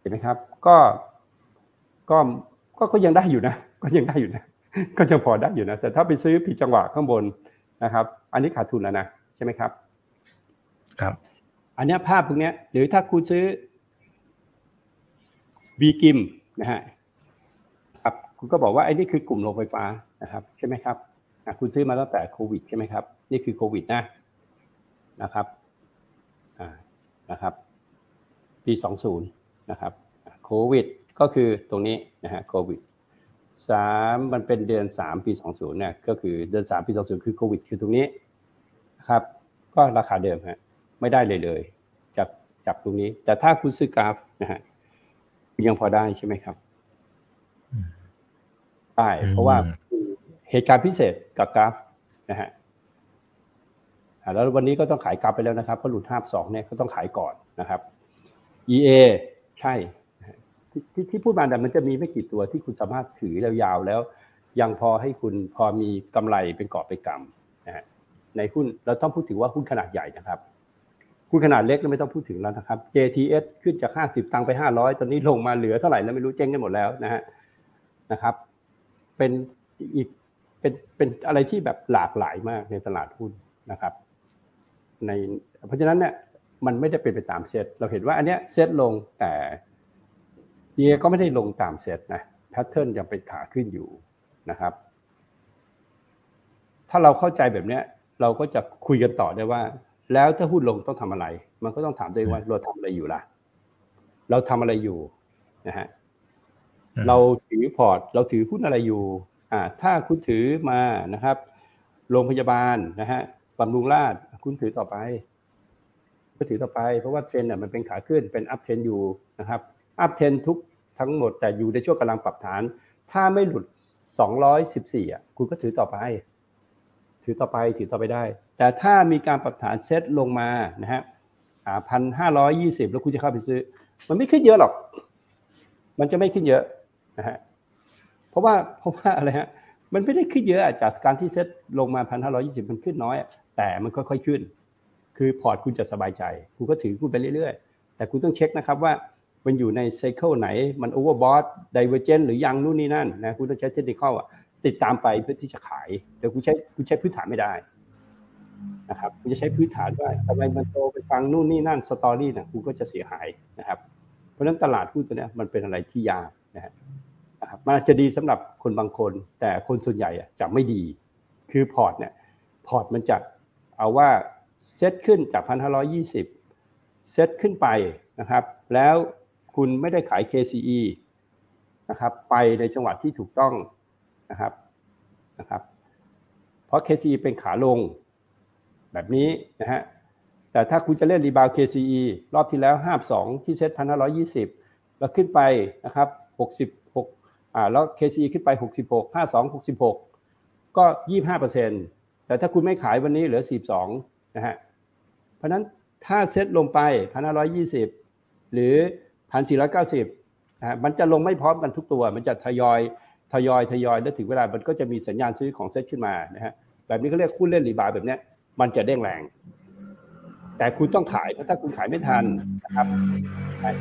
Speaker 2: เห็นไหมครับ ก็ก็ก็ก็ยังได้อยู่นะ ก็ยังได้อยู่นะ ก็ยังพอได้อยู่นะ แต่ถ้าไปซื้อผิดจังหวะข้างบนนะครับ อันนี้ขาดทุนแล้วนะใช่ไหมครับ
Speaker 1: ครับ
Speaker 2: อันนี้ภาพพวกนี้หรือถ้าคุณซื้อบีกิมนะฮะครับคุณก็บอกว่าไอ้นี่คือกลุ่มโรงไฟฟ้านะครับใช่ไหมครับคุณซื้อมาตั้งแต่โควิดใช่ไหมครับ นี่คือโควิดนะนะครับอ่านะครับปีสองศูนย์นะครับโควิดก็คือตรงนี้นะฮะโควิดสามมันเป็นเดือนสามปีสองศูนย์เนี่ยก็คือเดือนสามปีสองศูนย์คือโควิด คือตรงนี้นะครับ ก็ราคาเดิมฮะ ไม่ได้เลยเลยจับจับตรงนี้ แต่ถ้าคุณซื้อกราฟนะฮะยังพอได้ใช่ไหมครับได้เพราะว่าเหตุการณ์พิเศษกับกราฟนะฮะแล้ววันนี้ก็ต้องขายกราฟไปแล้วนะครับเพราะหลุดห้าสองเนี่ยก็ต้องขายก่อนนะครับ EA ใช่ที่ที่พูดมาแต่มันจะมีไม่กี่ตัวที่คุณสามารถถือยาวๆแล้ว ยังพอให้คุณพอมีกำไรเป็นกอบเป็นกำนะฮะในหุ้นเราต้องพูดถึงว่าหุ้นขนาดใหญ่นะครับ หุ้นขนาดเล็กเราไม่ต้องพูดถึงแล้วนะครับ JTS ขึ้นจาก 50 ตังค์ไป 500 ตอนนี้ลงมาเหลือเท่าไหร่แล้วไม่รู้เจ๊งกันหมดแล้วนะฮะนะครับ เป็นอีกเป็นเป็นอะไรที่แบบหลากหลายมากในตลาดหุ้นนะครับ ในเพราะฉะนั้นเนี่ยมันไม่ได้เป็นไปตามเซตเราเห็นว่าอันเนี้ยเซตลงแต่เยก็ไม่ได้ลงตามเซตนะแพทเทิร์นยังเป็นขาขึ้นอยู่นะครับ ถ้าเราเข้าใจแบบเนี้ย เราก็จะคุยกันต่อได้ว่า แล้วถ้าหุ้นลงต้องทำอะไร มันก็ต้องถามตัวเองว่าเราทำอะไรอยู่ล่ะ เราทำอะไรอยู่นะฮะเราถือพอร์ต เราถือหุ้นอะไรอยู่ อ่า ถ้าคุณถือมานะครับ โรงพยาบาลนะฮะบำรุงราษฎร์คุณถือต่อไปก็ถือต่อไป เพราะว่าเทรนเนี่ยมันเป็นขาขึ้นเป็น uptrend อยู่นะครับ uptrend ทุกทั้งหมดแต่อยู่ในช่วงกำลังปรับฐาน ถ้าไม่หลุด 214อะคุณก็ถือต่อไป ถือต่อไปถือต่อไปได้ แต่ถ้ามีการปรับฐานเซตลงมานะฮะพันห้าร้อยยี่สิบแล้วคุณจะเข้าไปซื้อ มันไม่ขึ้นเยอะหรอก มันจะไม่ขึ้นเยอะนะฮะเพราะว่าเพราะว่าอะไรฮะมันไม่ได้ขึ้นเยอะจากการที่เซตลงมาพันห้าร้อยี่สิบมันขึ้นน้อย แต่มันค่อยๆขึ้น คือพอร์ตคุณจะสบายใจ คุณก็ถือคุณไปเรื่อยๆ แต่คุณต้องเช็คนะครับว่ามันอยู่ใน cycle ไหน มัน overbought divergent หรือยังนู่นนี่นั่นนะคุณต้องใช้เทคนิคอะติดตามไปเพื่อที่จะขายแต่คุณใช้คุณใช้พื้นฐานไม่ได้ นะครับคุณจะใช้พื้นฐานว่าทำไมมันโตไปฟังนู่นนี่นั่น story นะคุณก็จะเสียหายนะครับ เพราะฉะนั้นตลาดหุ้นตัวนี้มันเป็นอะไรที่ยากนะฮะมันอาจจะดีสำหรับคนบางคน แต่คนส่วนใหญ่จะไม่ดี คือพอร์ตเนี่ยพอร์ตมันจะเอาว่าเซตขึ้นจากพันห้าร้อยี่สิบเซตขึ้นไปนะครับ แล้วคุณไม่ได้ขาย KCE นะครับไปในจังหวะที่ถูกต้องนะครับนะครับ เพราะ KCE เป็นขาลง แบบนี้นะฮะแต่ถ้าคุณจะเล่นรีบาว KCE รอบที่แล้ว 52 ที่เซ็ตพันห้าร้อยยี่สิบแล้วขึ้นไปนะครับ66อ่าแล้ว KCE ขึ้นไป66 52 66ก็25เปอร์เซ็นต์แต่ถ้าคุณไม่ขายวันนี้เหลือ42นะฮะเพราะนั้นถ้าเซ็ตลงไปพันห้าร้อยยี่สิบหรือพันสี่ร้อยเก้าสิบนะมันจะลงไม่พร้อมกันทุกตัว มันจะทยอยทยอยทยอยแล้วถึงเวลามันก็จะมีสัญญาณซื้อของเซ็ตขึ้นมานะฮะแบบนี้เขาเรียกคู่เล่น rebound แบบเนี้ย มันจะเด้งแรง แต่คุณต้องขายเพราะถ้าคุณขายไม่ทันนะครับ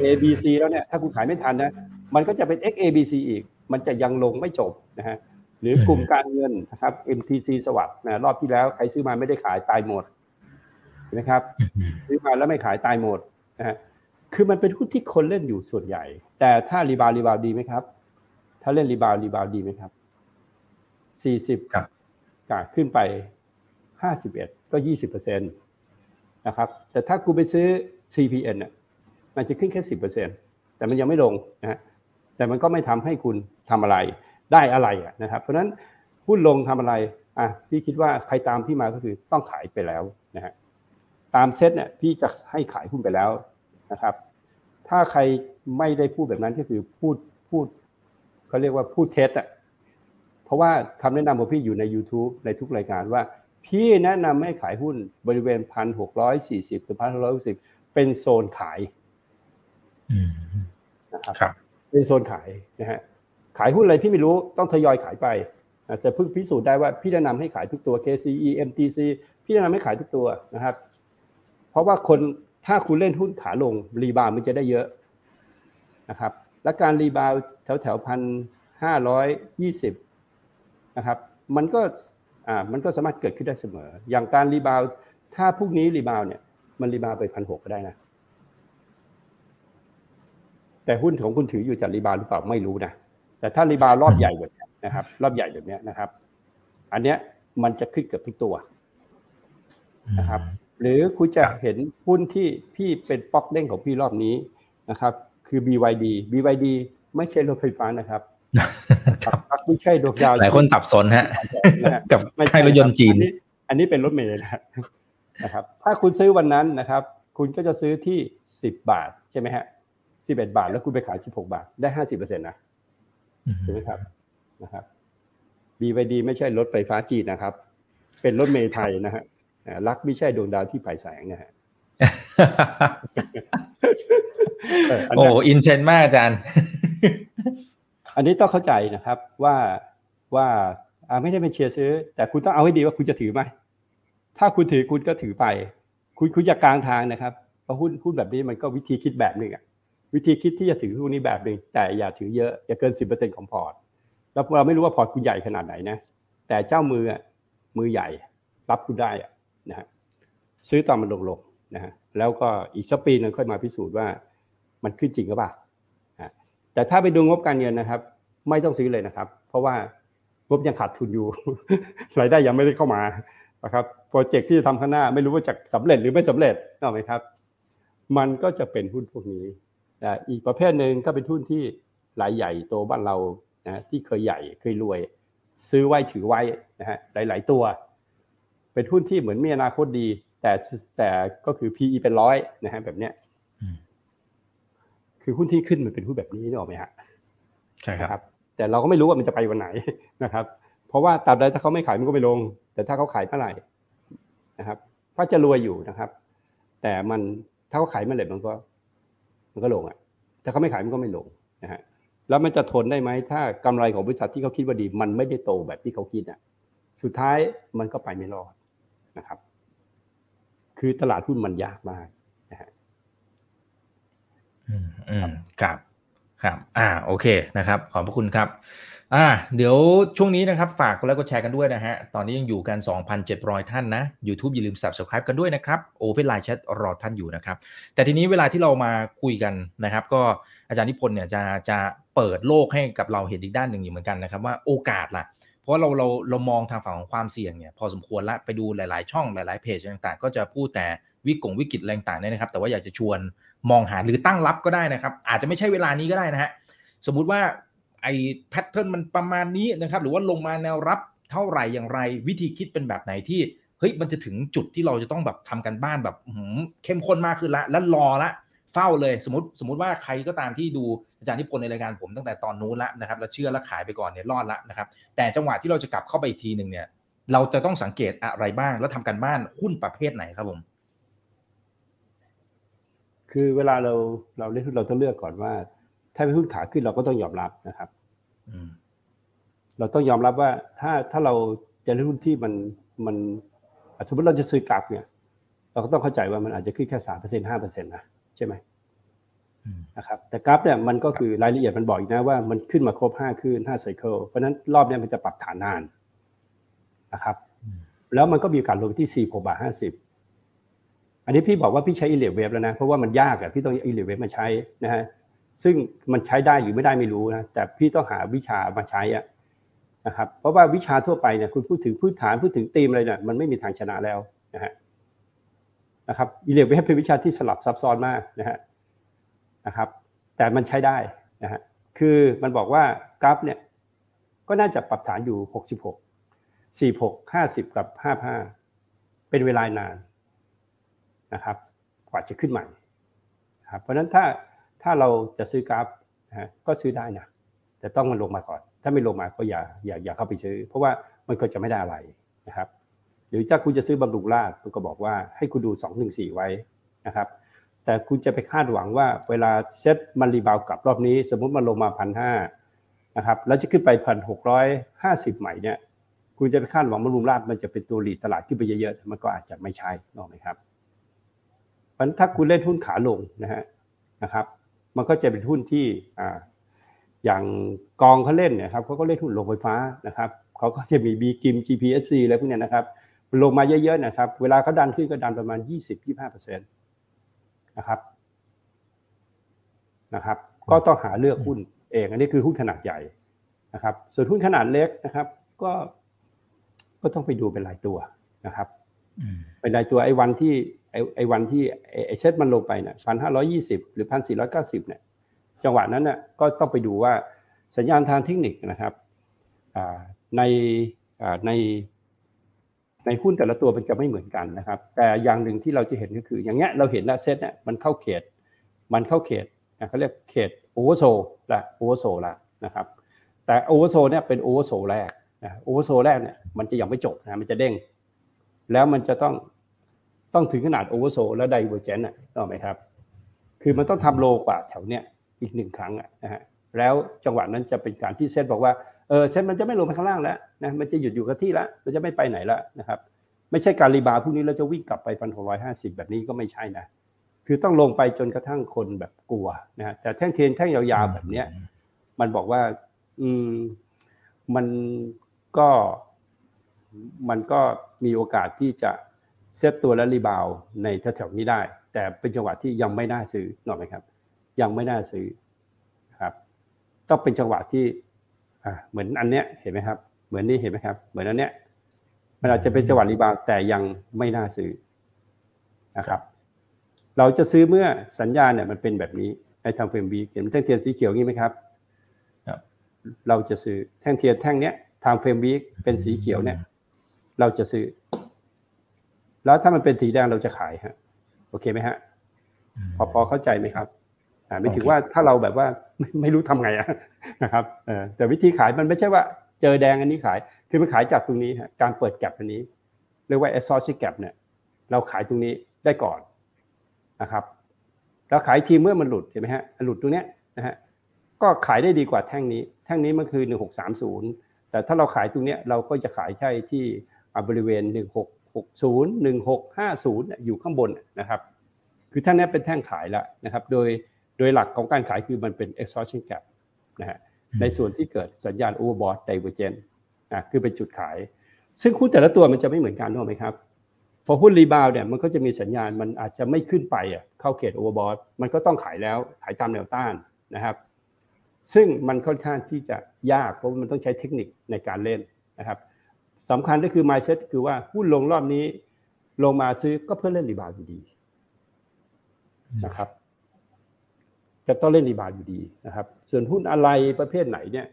Speaker 2: A B C แล้วเนี่ยถ้าคุณขายไม่ทันนะมันก็จะเป็น X A B C อีก มันจะยังลงไม่จบนะฮะหรือกลุ่มการเงินนะครับ MTC SAWAD นะรอบที่แล้วใครซื้อมาไม่ได้ขายตายหมดนะครับซื้อมาแล้วไม่ขายตายหมดนะฮะคือมันเป็นหุ้นที่คนเล่นอยู่ส่วนใหญ่ แต่ถ้า rebound rebound ดีไหมครับ ถ้าเล่น rebound rebound ดีไหมครับสี่สิบ
Speaker 1: กับ
Speaker 2: กาขึ้นไป ห้าสิบเอ็ดก็ยี่สิบเปอร์เซ็นต์นะครับ แต่ถ้ากูไปซื้อ CPN เนี่ยมันจะขึ้นแค่สิบเปอร์เซ็นตแต่มันยังไม่ลงนะแต่มันก็ไม่ทำให้คุณทำอะไรได้อะไรนะครับ เพราะฉะนั้นหุ้นลงทำอะไรอะพี่คิดว่าใครตามที่มาก็คือต้องขายไปแล้วนะฮะตามเซ็ตเนี่ยพี่จะให้ขายหุ้นไปแล้วนะครับ ถ้าใครไม่ได้พูดแบบนั้นก็คือพูดพูดเขาเรียกว่าพูดเท็จอะเพราะว่าคำแนะนำของพี่อยู่ใน YouTube ในทุกรายการว่า พี่แนะนำให้ขายหุ้นบริเวณพันหกร้อยสี่สิบถึงพันหกร้อยสิบเป็นโซนขาย
Speaker 1: อืม
Speaker 2: นะครับ
Speaker 1: ครับ
Speaker 2: เป็นโซนขายนะฮะขายหุ้นอะไรที่ไม่รู้ต้องทยอยขายไปอาจจะเพิ่งพิสูจน์ได้ว่าพี่แนะนำให้ขายทุกตัว KCE MTC พี่แนะนำให้ขายทุกตัวนะครับ เพราะว่าคนถ้าคุณเล่นหุ้นขาลง rebound มันจะได้เยอะนะครับ และการ rebound แถวแถวพันห้าร้อยยี่สิบนะครับ มันก็ อ่ามันก็สามารถเกิดขึ้นได้เสมอ อย่างการ rebound ถ้าพรุ่งนี้ rebound เนี่ย มัน rebound ไปพันหกก็ได้นะ แต่หุ้นของคุณถืออยู่จะ rebound หรือเปล่าไม่รู้นะแต่ถ้า rebound รอบใหญ่แบบนี้นะครับ รอบใหญ่แบบนี้นะครับ อันเนี้ยมันจะขึ้นเกือบทุกตัวนะครับ หรือคุณจะเห็นหุ้นที่พี่เป็นป๊อกเด้งของพี่รอบนี้นะครับ คือ BYD BYD ไม่ใช่รถไฟฟ้านะครับ
Speaker 1: ครับ
Speaker 2: ไม่ใช่ดวงดาว
Speaker 1: หลายคนสับสนฮะ
Speaker 2: นะฮะ
Speaker 1: กับ
Speaker 2: ไม่
Speaker 1: ค่ายรถยนต์จีน
Speaker 2: อัอันนี้เป็นรถเมล์นะนะครับ ถ้าคุณซื้อวันนั้นนะครับ คุณก็จะซื้อที่สิบบาทใช่ไหมฮะสิบเอ็ดบาท แล้วคุณไปขายสิบหกบาท ได้ห้าสิบเปอร์เซ็นต์นะถูกไหมครับนะครับ BYD ไม่ใช่รถไฟฟ้าจีนนะครับ เป็นรถเมล์ไทยนะฮะอ่ารักไม่ใช่ดวงดาวที่ปลายแสงนะฮะเอออัน
Speaker 1: โอ้
Speaker 2: เนี้ย
Speaker 1: in trend มากอาจารย์
Speaker 2: อันนี้ต้องเข้าใจนะครับว่าว่าไม่ได้เป็นเชียร์ซื้อ แต่คุณต้องเอาให้ดีว่าคุณจะถือไหมถ้าคุณถือคุณก็ถือไป คุณคุณอย่ากลางทางนะครับเพราะหุ้นหุ้นแบบนี้มันก็วิธีคิดแบบหนึ่งอะวิธีคิดที่จะถือหุ้นนี้แบบหนึ่งแต่อย่าถือเยอะอย่าเกินสิบเปอร์เซ็นต์ของพอร์ตแล้วเราไม่รู้ว่าพอร์ตคุณใหญ่ขนาดไหนนะแต่เจ้ามือมือใหญ่รับคุณได้นะฮะซื้อตอนมันลงลงนะฮะแล้วก็อีกสักปีนึงค่อยมาพิสูจน์ว่ามันขึ้นจริงหรือเปล่า แต่ถ้าไปดูงบการเงินนะครับ ไม่ต้องซื้อเลยนะครับ เพราะว่างบยังขาดทุนอยู่ รายได้ยังไม่ได้เข้ามานะครับโปรเจกต์ที่จะทำข้างหน้าไม่รู้ว่าจะสำเร็จหรือไม่สำเร็จนกอกไหมครับ มันก็จะเป็นหุ้นพวกนี้อีกประเภทหนึ่งก็เป็นหุ้นที่รายใหญ่โตบ้านเรานะที่เคยใหญ่เคยรวย ซื้อไว้ถือไว้นะฮะหลาย ๆ ตัว เป็นหุ้นที่เหมือนมีอนาคตดี แต่แต่ก็คือ PE เป็นร้อยนะฮะแบบเนี้ย คือหุ้นที่ขึ้นมันเป็นหุ้นแบบนี้นึกออกไหมฮะ
Speaker 1: ใช่ครับ
Speaker 2: นะครับ แต่เราก็ไม่รู้ว่ามันจะไปวันไหนนะครับ เพราะว่าตราบใดถ้าเขาไม่ขายมันก็ไม่ลง แต่ถ้าเขาขายเมื่อไหร่นะครับก็จะรวยอยู่นะครับ แต่มันถ้าเขาขายเมื่อไหร่มันก็ มันก็ลงอะถ้าเขาไม่ขายมันก็ไม่ลงนะฮะแล้วมันจะทนได้ไหมถ้ากำไรของบริษัทที่เขาคิดว่าดี มันไม่ได้โตแบบที่เขาคิดอะสุดท้ายมันก็ไปไม่รอดนะครับ คือตลาดหุ้นมันยากมากนะฮะ
Speaker 1: อืมอืมครับครับ อ่า โอเคนะครับ ขอบพระคุณครับ อ่า เดี๋ยวช่วงนี้นะครับ ฝากกดไลค์กดแชร์กันด้วยนะฮะ ตอนนี้ยังอยู่กัน 2,700 ท่านนะ YouTube อย่าลืม Subscribe กันด้วยนะครับ Open Line Chat รอท่านอยู่นะครับ แต่ทีนี้เวลาที่เรามาคุยกันนะครับ ก็อาจารย์นิพนธ์เนี่ยจะจะเปิดโลกให้กับเราเห็นอีกด้านหนึ่งอยู่เหมือนกันนะครับว่าโอกาสล่ะ เพราะเราเราเรามองทางฝั่งของความเสี่ยงเนี่ย พอสมควรละ ไปดูหลาย ๆ ช่องหลาย ๆ เพจต่าง ๆ ก็จะพูดแต่วิกงวิกฤตอะไรต่างๆเนี่ยนะครับ แต่ว่าอยากจะชวน มองหาหรือตั้งรับก็ได้นะครับ อาจจะไม่ใช่เวลานี้ก็ได้นะฮะสมมุติว่าไอ้แพทเทิร์นมันประมาณนี้นะครับหรือว่าลงมาแนวรับเท่าไหร่อย่างไร วิธีคิดเป็นแบบไหนที่เฮ้ยมันจะถึงจุดที่เราจะต้องแบบทำกันบ้านแบบเข้มข้นมากขึ้นละแล้วรอละเฝ้าเลยสมมติสมมติว่าใครก็ตามที่ดูอาจารย์นิพนธ์ในรายการผมตั้งแต่ตอนนู้นละนะครับแล้วเชื่อแล้วขายไปก่อนเนี่ยรอดละนะครับแต่จังหวะที่เราจะกลับเข้าไปอีกทีหนึ่งเนี่ยเราจะต้องสังเกตอะไรบ้างแล้วทำกันบ้านหุ้นประเภทไหนครับผม
Speaker 2: คือเวลาเราเราเล่นหุ้นเราต้องเลือกก่อนว่า ถ้าเป็นหุ้นขาขึ้นเราก็ต้องยอมรับนะครับ
Speaker 1: อืม
Speaker 2: เราต้องยอมรับว่าถ้าถ้าเราจะเล่นหุ้นที่มันมันอะสมมติเราจะซื้อ GULF เนี่ย เราก็ต้องเข้าใจว่ามันอาจจะขึ้นแค่สามเปอร์เซ็นต์ห้าเปอร์เซ็นต์นะใช่ไหม
Speaker 1: อืม
Speaker 2: นะครับแต่กราฟเนี่ยมันก็คือรายละเอียดมันบอกอีกนะว่ามันขึ้นมาครบห้าขึ้นห้า cycle เพราะฉะนั้นรอบเนี้ยมันจะปรับฐานนานนะครับ
Speaker 1: อืม
Speaker 2: แล้วมันก็มีโอกาสลงที่สี่หกบาทห้าสิบ อันนี้พี่บอกว่าพี่ใช้ Elliott Wave แล้วนะเพราะว่ามันยากอะพี่ต้อง Elliott Wave มาใช้นะฮะซึ่งมันใช้ได้หรือไม่ได้ไม่รู้นะแต่พี่ต้องหาวิชามาใช้อะนะครับเพราะว่าวิชาทั่วไปเนี่ยคุณพูดถึงพื้นฐานพูดถึงธีมอะไรเนี่ยมันไม่มีทางชนะแล้วนะฮะนะครับอิเลียเวฟเป็นวิชาที่สลับซับซ้อนมากนะฮะนะครับ แต่มันใช้ได้นะฮะคือมันบอกว่ากราฟเนี่ยก็น่าจะปรับฐานอยู่หกสิบหกสี่หกห้าสิบกับห้าห้าเป็นเวลานาน นะครับกว่าจะขึ้นใหม่ครับเพราะฉะนั้นถ้าถ้าเราจะซื้อกราฟนะฮะก็ซื้อได้นะแต่ต้องมันลงมาก่อน ถ้าไม่ลงมาก็อย่าอย่าอย่าเข้าไปซื้อ เพราะว่ามันก็จะไม่ได้อะไรนะครับ หรือถ้าคุณจะซื้อบำรุงราชคุณก็บอกว่าให้คุณดู2 1 4 ไว้นะครับ แต่คุณจะไปคาดหวังว่าเวลาเซ็ตมันรีบาวกลับรอบนี้ สมมุติมันลงมาพันห้านะครับแล้วจะขึ้นไปพันหกร้อยห้าสิบใหม่เนี่ยคุณจะไปคาดหวังบำรุงราชมันจะเป็นตัวหลีดตลาดขึ้นไปเยอะๆมันก็อาจจะไม่ใช่นอกไหมครับเราะถ้าคุณเล่นหุ้นขาลงนะฮะนะครับ มันก็จะเป็นหุ้นที่อ่าอย่างกองเขาเล่นเนี่ยครับเขาก็เล่นหุ้นโรงไฟฟ้านะครับเขาก็จะมีบีกิม GPSC อะไรพวกเนี้ยนะครับลงมาเยอะๆนะครับ เวลาเขาดันขึ้นก็ดันประมาณ 20-25%นะครับนะครับ ก็ต้องหาเลือกหุ้นเอง อันนี้คือหุ้นขนาดใหญ่นะครับ ส่วนหุ้นขนาดเล็กนะครับ ก็ก็ต้องไปดูเป็นรายตัวนะครับเป็นรายตัวไอ้วันที่ ไอ้ไอ้วันที่ไอ้เซ็ตมันลงไปเนี่ยพันห้าร้อยี่สิบหรือพันสี่ร้อยเก้าสิบเนี่ยจังหวะนั้นน่ะก็ต้องไปดูว่าสัญญาณทางเทคนิคนะครับในในในหุ้นแต่ละตัวมันจะไม่เหมือนกันนะครับ แต่อย่างหนึ่งที่เราจะเห็นก็คือ อย่างเงี้ยเราเห็นล้วเซ็ตเนี่ยมันเข้าเขต มันเข้าเขตเขาเรียกเขต oversold ละ oversold ละนะครับ แต่ oversold เนี่ยเป็น oversold แรกนะ oversold แรกเนี่ยมันจะยังไม่จบนะมันจะเด้ง แล้วมันจะต้อง ต้องถึงขนาด oversold แล้ว divergent อะถูกไหมครับ คือมันต้องทำ low กว่าแถวเนี้ยอีกหนึ่งครั้งอะนะฮะแล้วจังหวะนั้นจะเป็นการที่เซตบอกว่าเออเซ็ตมันจะไม่ลงไปข้างล่างแล้วนะมันจะหยุดอยู่กับที่แล้วมันจะไม่ไปไหนแล้วนะครับ ไม่ใช่การ rebound พวกนี้เราจะวิ่งกลับไปพันหกร้อยห้าสิบแบบนี้ก็ไม่ใช่นะคือต้องลงไปจนกระทั่งคนแบบกลัวนะฮะแต่แท่งเทียนแท่งยาวๆแบบเนี้ยมันบอกว่า อืมมันก็มันก็มีโอกาสที่จะ เซตตัวและ rebound ในแถวๆนี้ได้ แต่เป็นจังหวะที่ยังไม่น่าซื้อหน่อยไหมครับ ยังไม่น่าซื้อครับต้องเป็นจังหวะที่อ่าเหมือนอันเนี้ยเห็นไหมครับ เหมือนนี่เห็นไหมครับ เหมือนอันเนี้ยมันอาจจะเป็นจังหวะ rebound แต่ยังไม่น่าซื้อนะครับ เราจะซื้อเมื่อสัญญาณเนี่ยมันเป็นแบบนี้ในทางเฟรมวีเห็นแท่งเทียนสีเขียวงี้ไหมครับเราจะซื้อแท่งเทียนแท่งเนี้ยทางเฟรมวีเป็นสีเขียวเนี่ย เราจะซื้อ แล้วถ้ามันเป็นสีแดงเราจะขายฮะโอเคไหมฮะพอพอเข้าใจไหมครับอ่าไม่ถึงว่าถ้าเราแบบว่าไม่ไม่รู้ทำไงอะนะครับเออแต่วิธีขายมันไม่ใช่ว่าเจอแดงอันนี้ขายคือมันขายจากตรงนี้ฮะการเปิดแกลบอันนี้เรียกว่า associate gap เนี่ย เราขายตรงนี้ได้ก่อนนะครับแล้วขายทีเมื่อมันหลุดเห็นไหมฮะหลุดตรงเนี้ยนะฮะก็ขายได้ดีกว่าแท่งนี้ แท่งนี้มันคือ 1630 แต่ถ้าเราขายตรงเนี้ยเราก็จะขายใช่ที่บริเวณ 1660 1650 อยู่ข้างบนนะครับ คือแท่งนี้เป็นแท่งขายแล้วนะครับ โดยโดยหลักของการขายคือมันเป็น exhaustion gap นะฮะ ในส่วนที่เกิดสัญญาณ overbought divergence นะคือเป็นจุดขาย ซึ่งหุ้นแต่ละตัวมันจะไม่เหมือนกันถูกไหมครับ พอหุ้นรีบาวเนี่ยมันก็จะมีสัญญาณมันอาจจะไม่ขึ้นไปอะเข้าเขต overbought มันก็ต้องขายแล้ว ขายตามแนวต้านนะครับ ซึ่งมันค่อนข้างที่จะยากเพราะมันต้องใช้เทคนิคในการเล่นนะครับ สำคัญก็คือ mindset คือว่าหุ้นลงรอบนี้ ลงมาซื้อก็เพื่อเล่นรีบาวอยู่ดีนะครับ จะต้องเล่น rebound อยู่ดีนะครับ ส่วนหุ้นอะไรประเภทไหนเนี่ย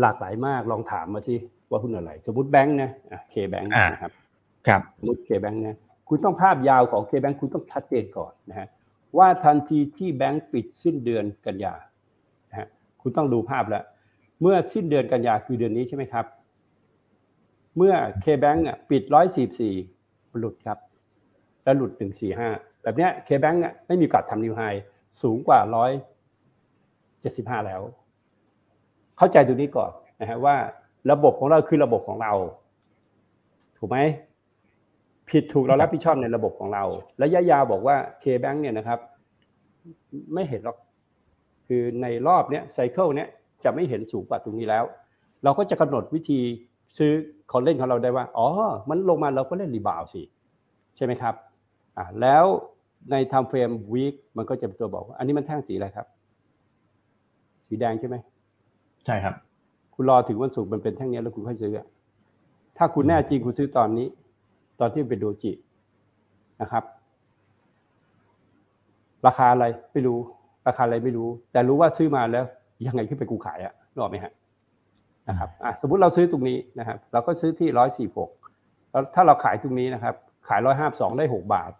Speaker 2: หลากหลายมากลองถามมาสิว่าหุ้นอะไร สมมติแบงค์นะ KBANK นะครับ
Speaker 1: ครับ
Speaker 2: สมมติ KBANK นะคุณต้องภาพยาวของ KBANK คุณต้องชัดเจนก่อนนะฮะว่าทันทีที่แบงค์ปิดสิ้นเดือนกันยานะฮะคุณต้องดูภาพแล้ว เมื่อสิ้นเดือนกันยาคือเดือนนี้ใช่ไหมครับ เมื่อ KBANK ปิดร้อยสี่สี่หลุดครับ แล้วหลุดหนึ่งสี่ห้าแบบเนี้ยเคแบงค์ไม่มีโอกาสทำนิวไฮสูงกว่าร้อยเจ็ดสิบห้าแล้ว เข้าใจตรงนี้ก่อนนะฮะว่าระบบของเราคือระบบของเรา ถูกไหมผิดถูกเรารับผิดชอบในระบบของเราระยะยาวบอกว่า K-Bank เนี่ยนะครับ ไม่เห็นหรอกคือในรอบเนี้ยไซเคิลเนี้ยจะไม่เห็นสูงกว่าตรงนี้แล้ว เราก็จะกำหนดวิธี ซื้อคนเล่นของเราได้ว่า อ๋อ มันลงมาเราก็เล่นรีบาวสิ ใช่ไหมครับอ่าแล้วใน time frame week มันก็จะเป็นตัวบอกว่าอันนี้มันแท่งสีอะไรครับ สีแดงใช่ไหม
Speaker 1: ใช่ครับ
Speaker 2: คุณรอถึงวันศุกร์มันเป็นแท่งนี้แล้วคุณค่อยซื้อ ถ้าคุณแน่จริงคุณซื้อตอนนี้ ตอนที่เป็นโดจินะครับ ราคาอะไรไม่รู้ ราคาอะไรไม่รู้ แต่รู้ว่าซื้อมาแล้วยังไงขึ้นไปกูขายอะนึกออกไหมฮะ นะครับอะสมมติเราซื้อตรงนี้นะครับเราก็ซื้อที่ร้อยสี่หกแล้วถ้าเราขายตรงนี้นะครับขายร้อยห้าสองได้หกบาท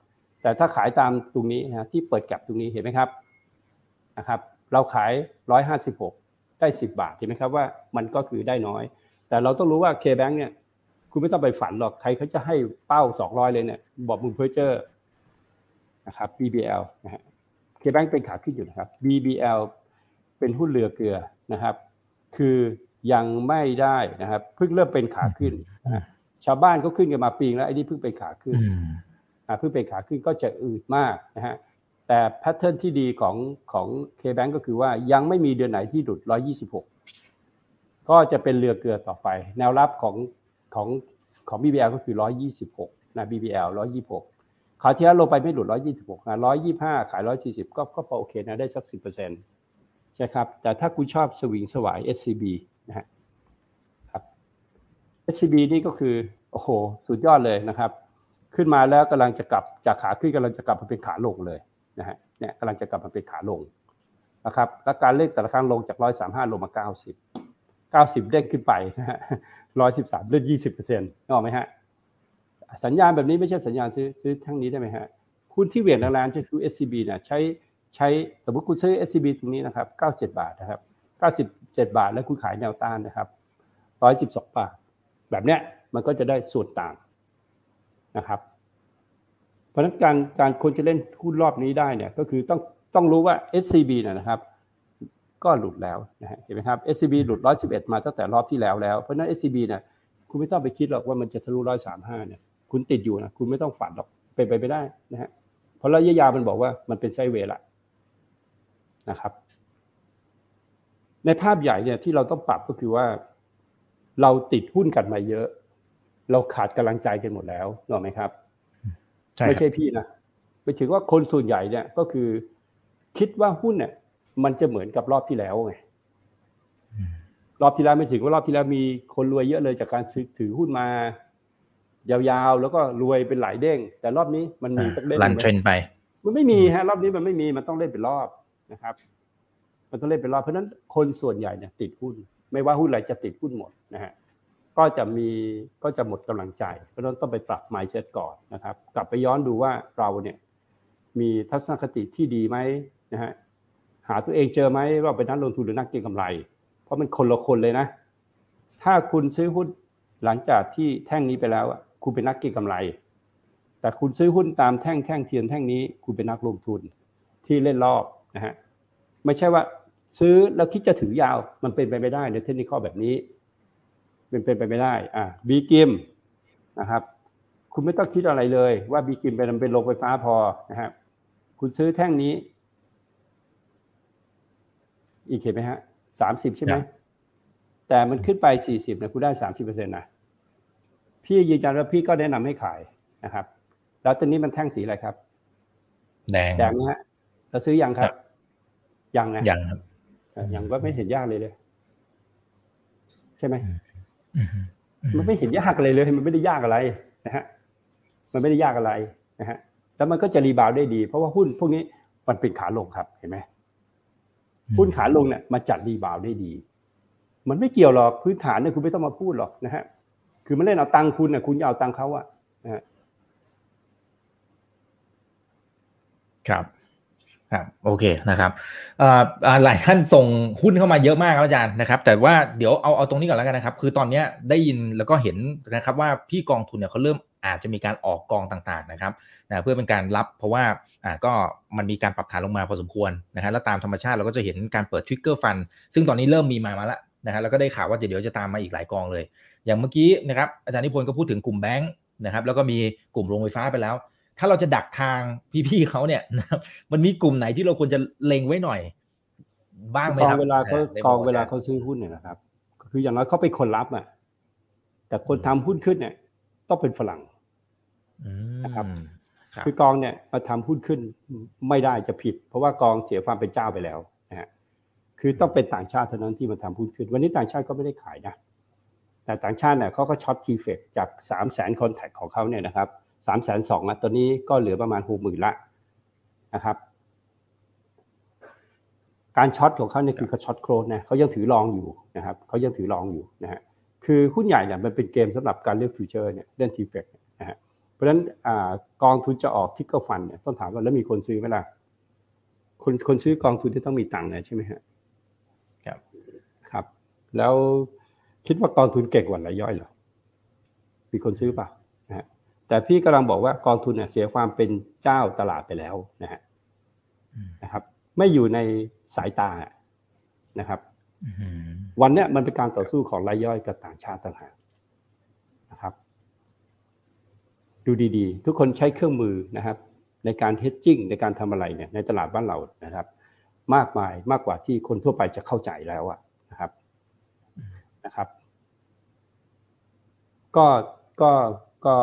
Speaker 2: แต่ถ้าขายตามตรงนี้นะที่เปิดแก็บตรงนี้เห็นไหมครับนะครับเราขายร้อยห้าสิบหกได้สิบบาทเห็นไหมครับว่ามันก็คือได้น้อย แต่เราต้องรู้ว่า K-Bank เนี่ยคุณไม่ต้องไปฝันหรอกใครเขาจะให้เป้าสองร้อยเลยเนี่ยบอกมึงเพอเจ้อนะครับ BBL นะฮะเคแบงเป็นขาขึ้นอยู่นะครับ BBL เป็นหุ้นเรือเกลือนะครับ คือ ยังไม่ได้นะครับเพิ่งเริ่มเป็นขาขึ้นนะชาวบ้านก็ขึ้นกันมาปีงแล้วไอ้นี่เพิ่งเป็นขาขึ้น
Speaker 1: อืม
Speaker 2: อ่าเพิ่งเป็นขาขึ้นก็จะอืดมากนะฮะแต่แพทเทิร์นที่ดีของของ K-Bank ก็คือว่ายังไม่มีเดือนไหนที่หลุด 126 ก็จะเป็นเรือเกลือต่อไป แนวรับของของของ BBL ก็คือ 126 นะ BBL 126คราวที่แล้วลงไปไม่หลุด 126นะ125 ขาย 140 ก็ก็พอโอเคนะ ได้สัก 10%ใช่ครับ แต่ถ้าคุณชอบสวิงสวาย SCB นะฮะครับ SCB นี่ก็คือโอ้โหสุดยอดเลยนะครับ ขึ้นมาแล้วกำลังจะกลับจากขาขึ้นกำลังจะกลับมาเป็นขาลงเลยนะฮะเนี่ยกำลังจะกลับมาเป็นขาลงนะครับแล้วการเลขแต่ละครั้งลงจากร้อยสามห้าลงมาเก้าสิบเก้าสิบเด้งขึ้นไปนะฮะร้อยสิบสามเลื่อนยี่สิบเปอร์เซ็นต์นึกออกไหมฮะสัญญาณแบบนี้ไม่ใช่สัญญาณซื้อซื้อทั้งนี้ได้ไหมฮะหุ้นที่เหวี่ยงแรงๆจะคือ SCB เนี่ยใช้ใช้สมมติคุณซื้อ SCB ตรงนี้นะครับเก้าเจ็ดบาทนะครับ เก้าสิบเจ็ดบาท แล้วคุณขายแนวต้านนะครับร้อยสิบสองบาท แบบเนี้ยมันก็จะได้ส่วนต่างนะครับ เพราะนั้นการการคนจะเล่นหุ้นรอบนี้ได้เนี่ยก็คือต้องต้องรู้ว่า SCB นี่ยนะครับ ก็หลุดแล้วนะเห็นไหมครับ SCB หลุด 111 มาตั้งแต่รอบที่แล้วแล้ว เพราะนั้น SCB เนี่ยคุณไม่ต้องไปคิดหรอกว่ามันจะทะลุ 135 เนี่ย คุณติดอยู่นะคุณไม่ต้องฝันหรอกเป็นไปไม่ได้นะฮะเพราะระยะยาวมันบอกว่ามันเป็นไซเวละนะครับ ในภาพใหญ่เนี่ยที่เราต้องปรับก็คือว่า เราติดหุ้นกันมาเยอะ เราขาดกำลังใจกันหมดแล้วหรอไหมครับ
Speaker 1: ใช่
Speaker 2: ไม่
Speaker 1: ครับ
Speaker 2: ใช่พี่นะไปถึงว่าคนส่วนใหญ่เนี่ยก็คือ คิดว่าหุ้นเนี่ย มันจะเหมือนกับรอบที่แล้วไงรอบที่แล้วไม่ถึงว่ารอบที่แล้วมีคนรวยเยอะเลยจากการซื้อถือหุ้นมายาวๆ แล้วก็รวยเป็นหลายเด้ง แต่รอบนี้มันมีสักเด้ง
Speaker 1: รัน
Speaker 2: ไหม
Speaker 1: เทรนไป
Speaker 2: มันไม่มีฮะ รอบนี้มันไม่มีมันต้องเล่นเป็นรอบนะครับ มันต้องเล่นเป็นรอบเพราะนั้นคนส่วนใหญ่เนี่ยติดหุ้น ไม่ว่าหุ้นอะไรจะติดหุ้นหมดนะฮะก็จะมีก็จะหมดกำลังใจ เพราะนั้นต้องไปปรับ mindset ก่อนนะครับ กลับไปย้อนดูว่าเราเนี่ยมีทัศนคติที่ดีไหมนะฮะหาตัวเองเจอไหมว่าเป็นนักลงทุนหรือนักเก็งกำไร เพราะมันคนละคนเลยนะ ถ้าคุณซื้อหุ้นหลังจากที่แท่งนี้ไปแล้วอะคุณเป็นนักเก็งกำไร แต่คุณซื้อหุ้นตามแท่งแท่งเทียนแท่งนี้ คุณเป็นนักลงทุนที่เล่นรอบนะฮะไม่ใช่ว่า ซื้อแล้วคิดจะถือยาวมันเป็นไปไม่ได้ในเทคนิคแบบนี้เป็นเป็นไปไม่ได้อ่าบีกิมนะครับคุณไม่ต้องคิดอะไรเลย ว่าบีกิมเป็นเป็นโรงไฟฟ้าพอนะครับคุณซื้อแท่งนี้ อีกเห็นไหมฮะสามสิบใช่ไหม
Speaker 1: ครับ
Speaker 2: แต่มันขึ้นไปสี่สิบเนี่ยคุณได้สามสิบเปอร์เซ็นต์นะพี่ยืนยันว่าพี่ก็แนะนำให้ขายนะครับ แล้วตอนนี้มันแท่งสีอะไรครับ
Speaker 1: แดง
Speaker 2: แดงนะฮะเราซื้อยังครับ ยังนะ
Speaker 1: ยังครับ
Speaker 2: เออยังก็ไม่เห็นยากเลยเลย ใช่ไหม
Speaker 1: อืมอืม
Speaker 2: มันไม่เห็นยากอะไรเลย มันไม่ได้ยากอะไรนะฮะมันไม่ได้ยากอะไรนะฮะแล้วมันก็จะ rebound ได้ดี เพราะว่าหุ้นพวกนี้มันเป็นขาลงครับ เห็นไหมหุ้นขาลงเนี่ยมาจัด rebound ได้ดี มันไม่เกี่ยวหรอกพื้นฐานเนี่ยคุณไม่ต้องมาพูดหรอกนะฮะคือมันเล่นเอาตังค์คุณน่ะคุณจะเอาตังค์เขาอะนะฮะ
Speaker 1: ครับ ครับโอเคนะครับหลายท่านส่งหุ้นเข้ามาเยอะมากครับอาจารย์นะครับ แต่ว่าเดี๋ยวเอาเอาตรงนี้ก่อนแล้วกันนะครับ คือตอนนี้ได้ยินแล้วก็เห็นนะครับว่าพี่กองทุนเนี่ยเขาเริ่มอาจจะมีการออกกองต่างๆนะครับนะเพื่อเป็นการรับเพราะว่าอ่าก็มันมีการปรับฐานลงมาพอสมควรนะฮะแล้วตามธรรมชาติเราก็จะเห็นการเปิดทริกเกอร์ฟันซึ่งตอนนี้เริ่มมีมามาแล้วนะฮะแล้วก็ได้ข่าวว่าเดี๋ยวจะตามมาอีกหลายกองเลย อย่างเมื่อกี้นะครับอาจารย์นิพนธ์ก็พูดถึงกลุ่มแบงค์นะครับแล้วก็มีกลุ่มโรงไฟฟ้าไปแล้ว ถ้าเราจะดักทางพี่ๆเขาเนี่ยนะครับมันมีกลุ่มไหนที่เราควรจะเล็งไว้หน่อย บ้างไหม
Speaker 2: กอ
Speaker 1: ค
Speaker 2: ง
Speaker 1: รับ
Speaker 2: เวลาเขา
Speaker 1: ใน
Speaker 2: กอง
Speaker 1: มุม
Speaker 2: เวลา
Speaker 1: จรย์
Speaker 2: เขาซื้อหุ้นเนี่ยนะครับ คืออย่างน้อยเขาเป็นคนรับอะ แต่คนทำหุ้นขึ้นเนี่ย ต้องเป็นฝรั่ง
Speaker 1: อืม
Speaker 2: นะครับ
Speaker 1: ครับ
Speaker 2: คือกองเนี่ยมาทำหุ้นขึ้นไม่ได้จะผิด เพราะว่ากองเสียความเป็นเจ้าไปแล้วนะฮะคือต้องเป็นต่างชาติเท่านั้นที่มาทำหุ้นขึ้น วันนี้ต่างชาติก็ไม่ได้ขายนะแต่ต่างชาติเนี่ยเขาก็ short TFEX จากสามแสน contract ของเขาเนี่ยนะครับ สามแสนสองตอนนี้ก็เหลือประมาณหกหมื่นละนะครับ การ short ของเขาเนี่ยคือเขา short โครนนะเขายังถือ long อยู่นะครับเขายังถือ long อยู่นะฮะคือหุ้นใหญ่เนี่ยมันเป็นเกมสำหรับการเลือก future เนี่ยเล่น TFEX นะฮะเพราะฉะนั้นอ่ากองทุนจะออก trigger fund เนี่ยต้องถามว่าแล้วมีคนซื้อไหมล่ะคนคนซื้อกองทุนที่ต้องมีตังค์นะใช่ไหมฮะ
Speaker 1: ครับ
Speaker 2: ครับ แล้วคิดว่ากองทุนเก่งกว่ารายย่อยเหรอมีคนซื้อเปล่านะฮะ แต่พี่กำลังบอกว่ากองทุนเนี่ยเสียความเป็นเจ้าตลาดไปแล้วนะฮะ
Speaker 1: อืม
Speaker 2: นะครับ ไม่อยู่ในสายตานะครับ
Speaker 1: อืม
Speaker 2: วันเนี้ยมันเป็นการต่อสู้ของรายย่อยกับต่างชาติต่างหากนะครับ ดูดีๆ ทุกคนใช้เครื่องมือนะครับ ในการเฮดจิ้งในการทำอะไรเนี่ยในตลาดบ้านเรานะครับ มากมายมากกว่าที่คนทั่วไปจะเข้าใจแล้วอะนะครับนะครับ ก็ก็ก็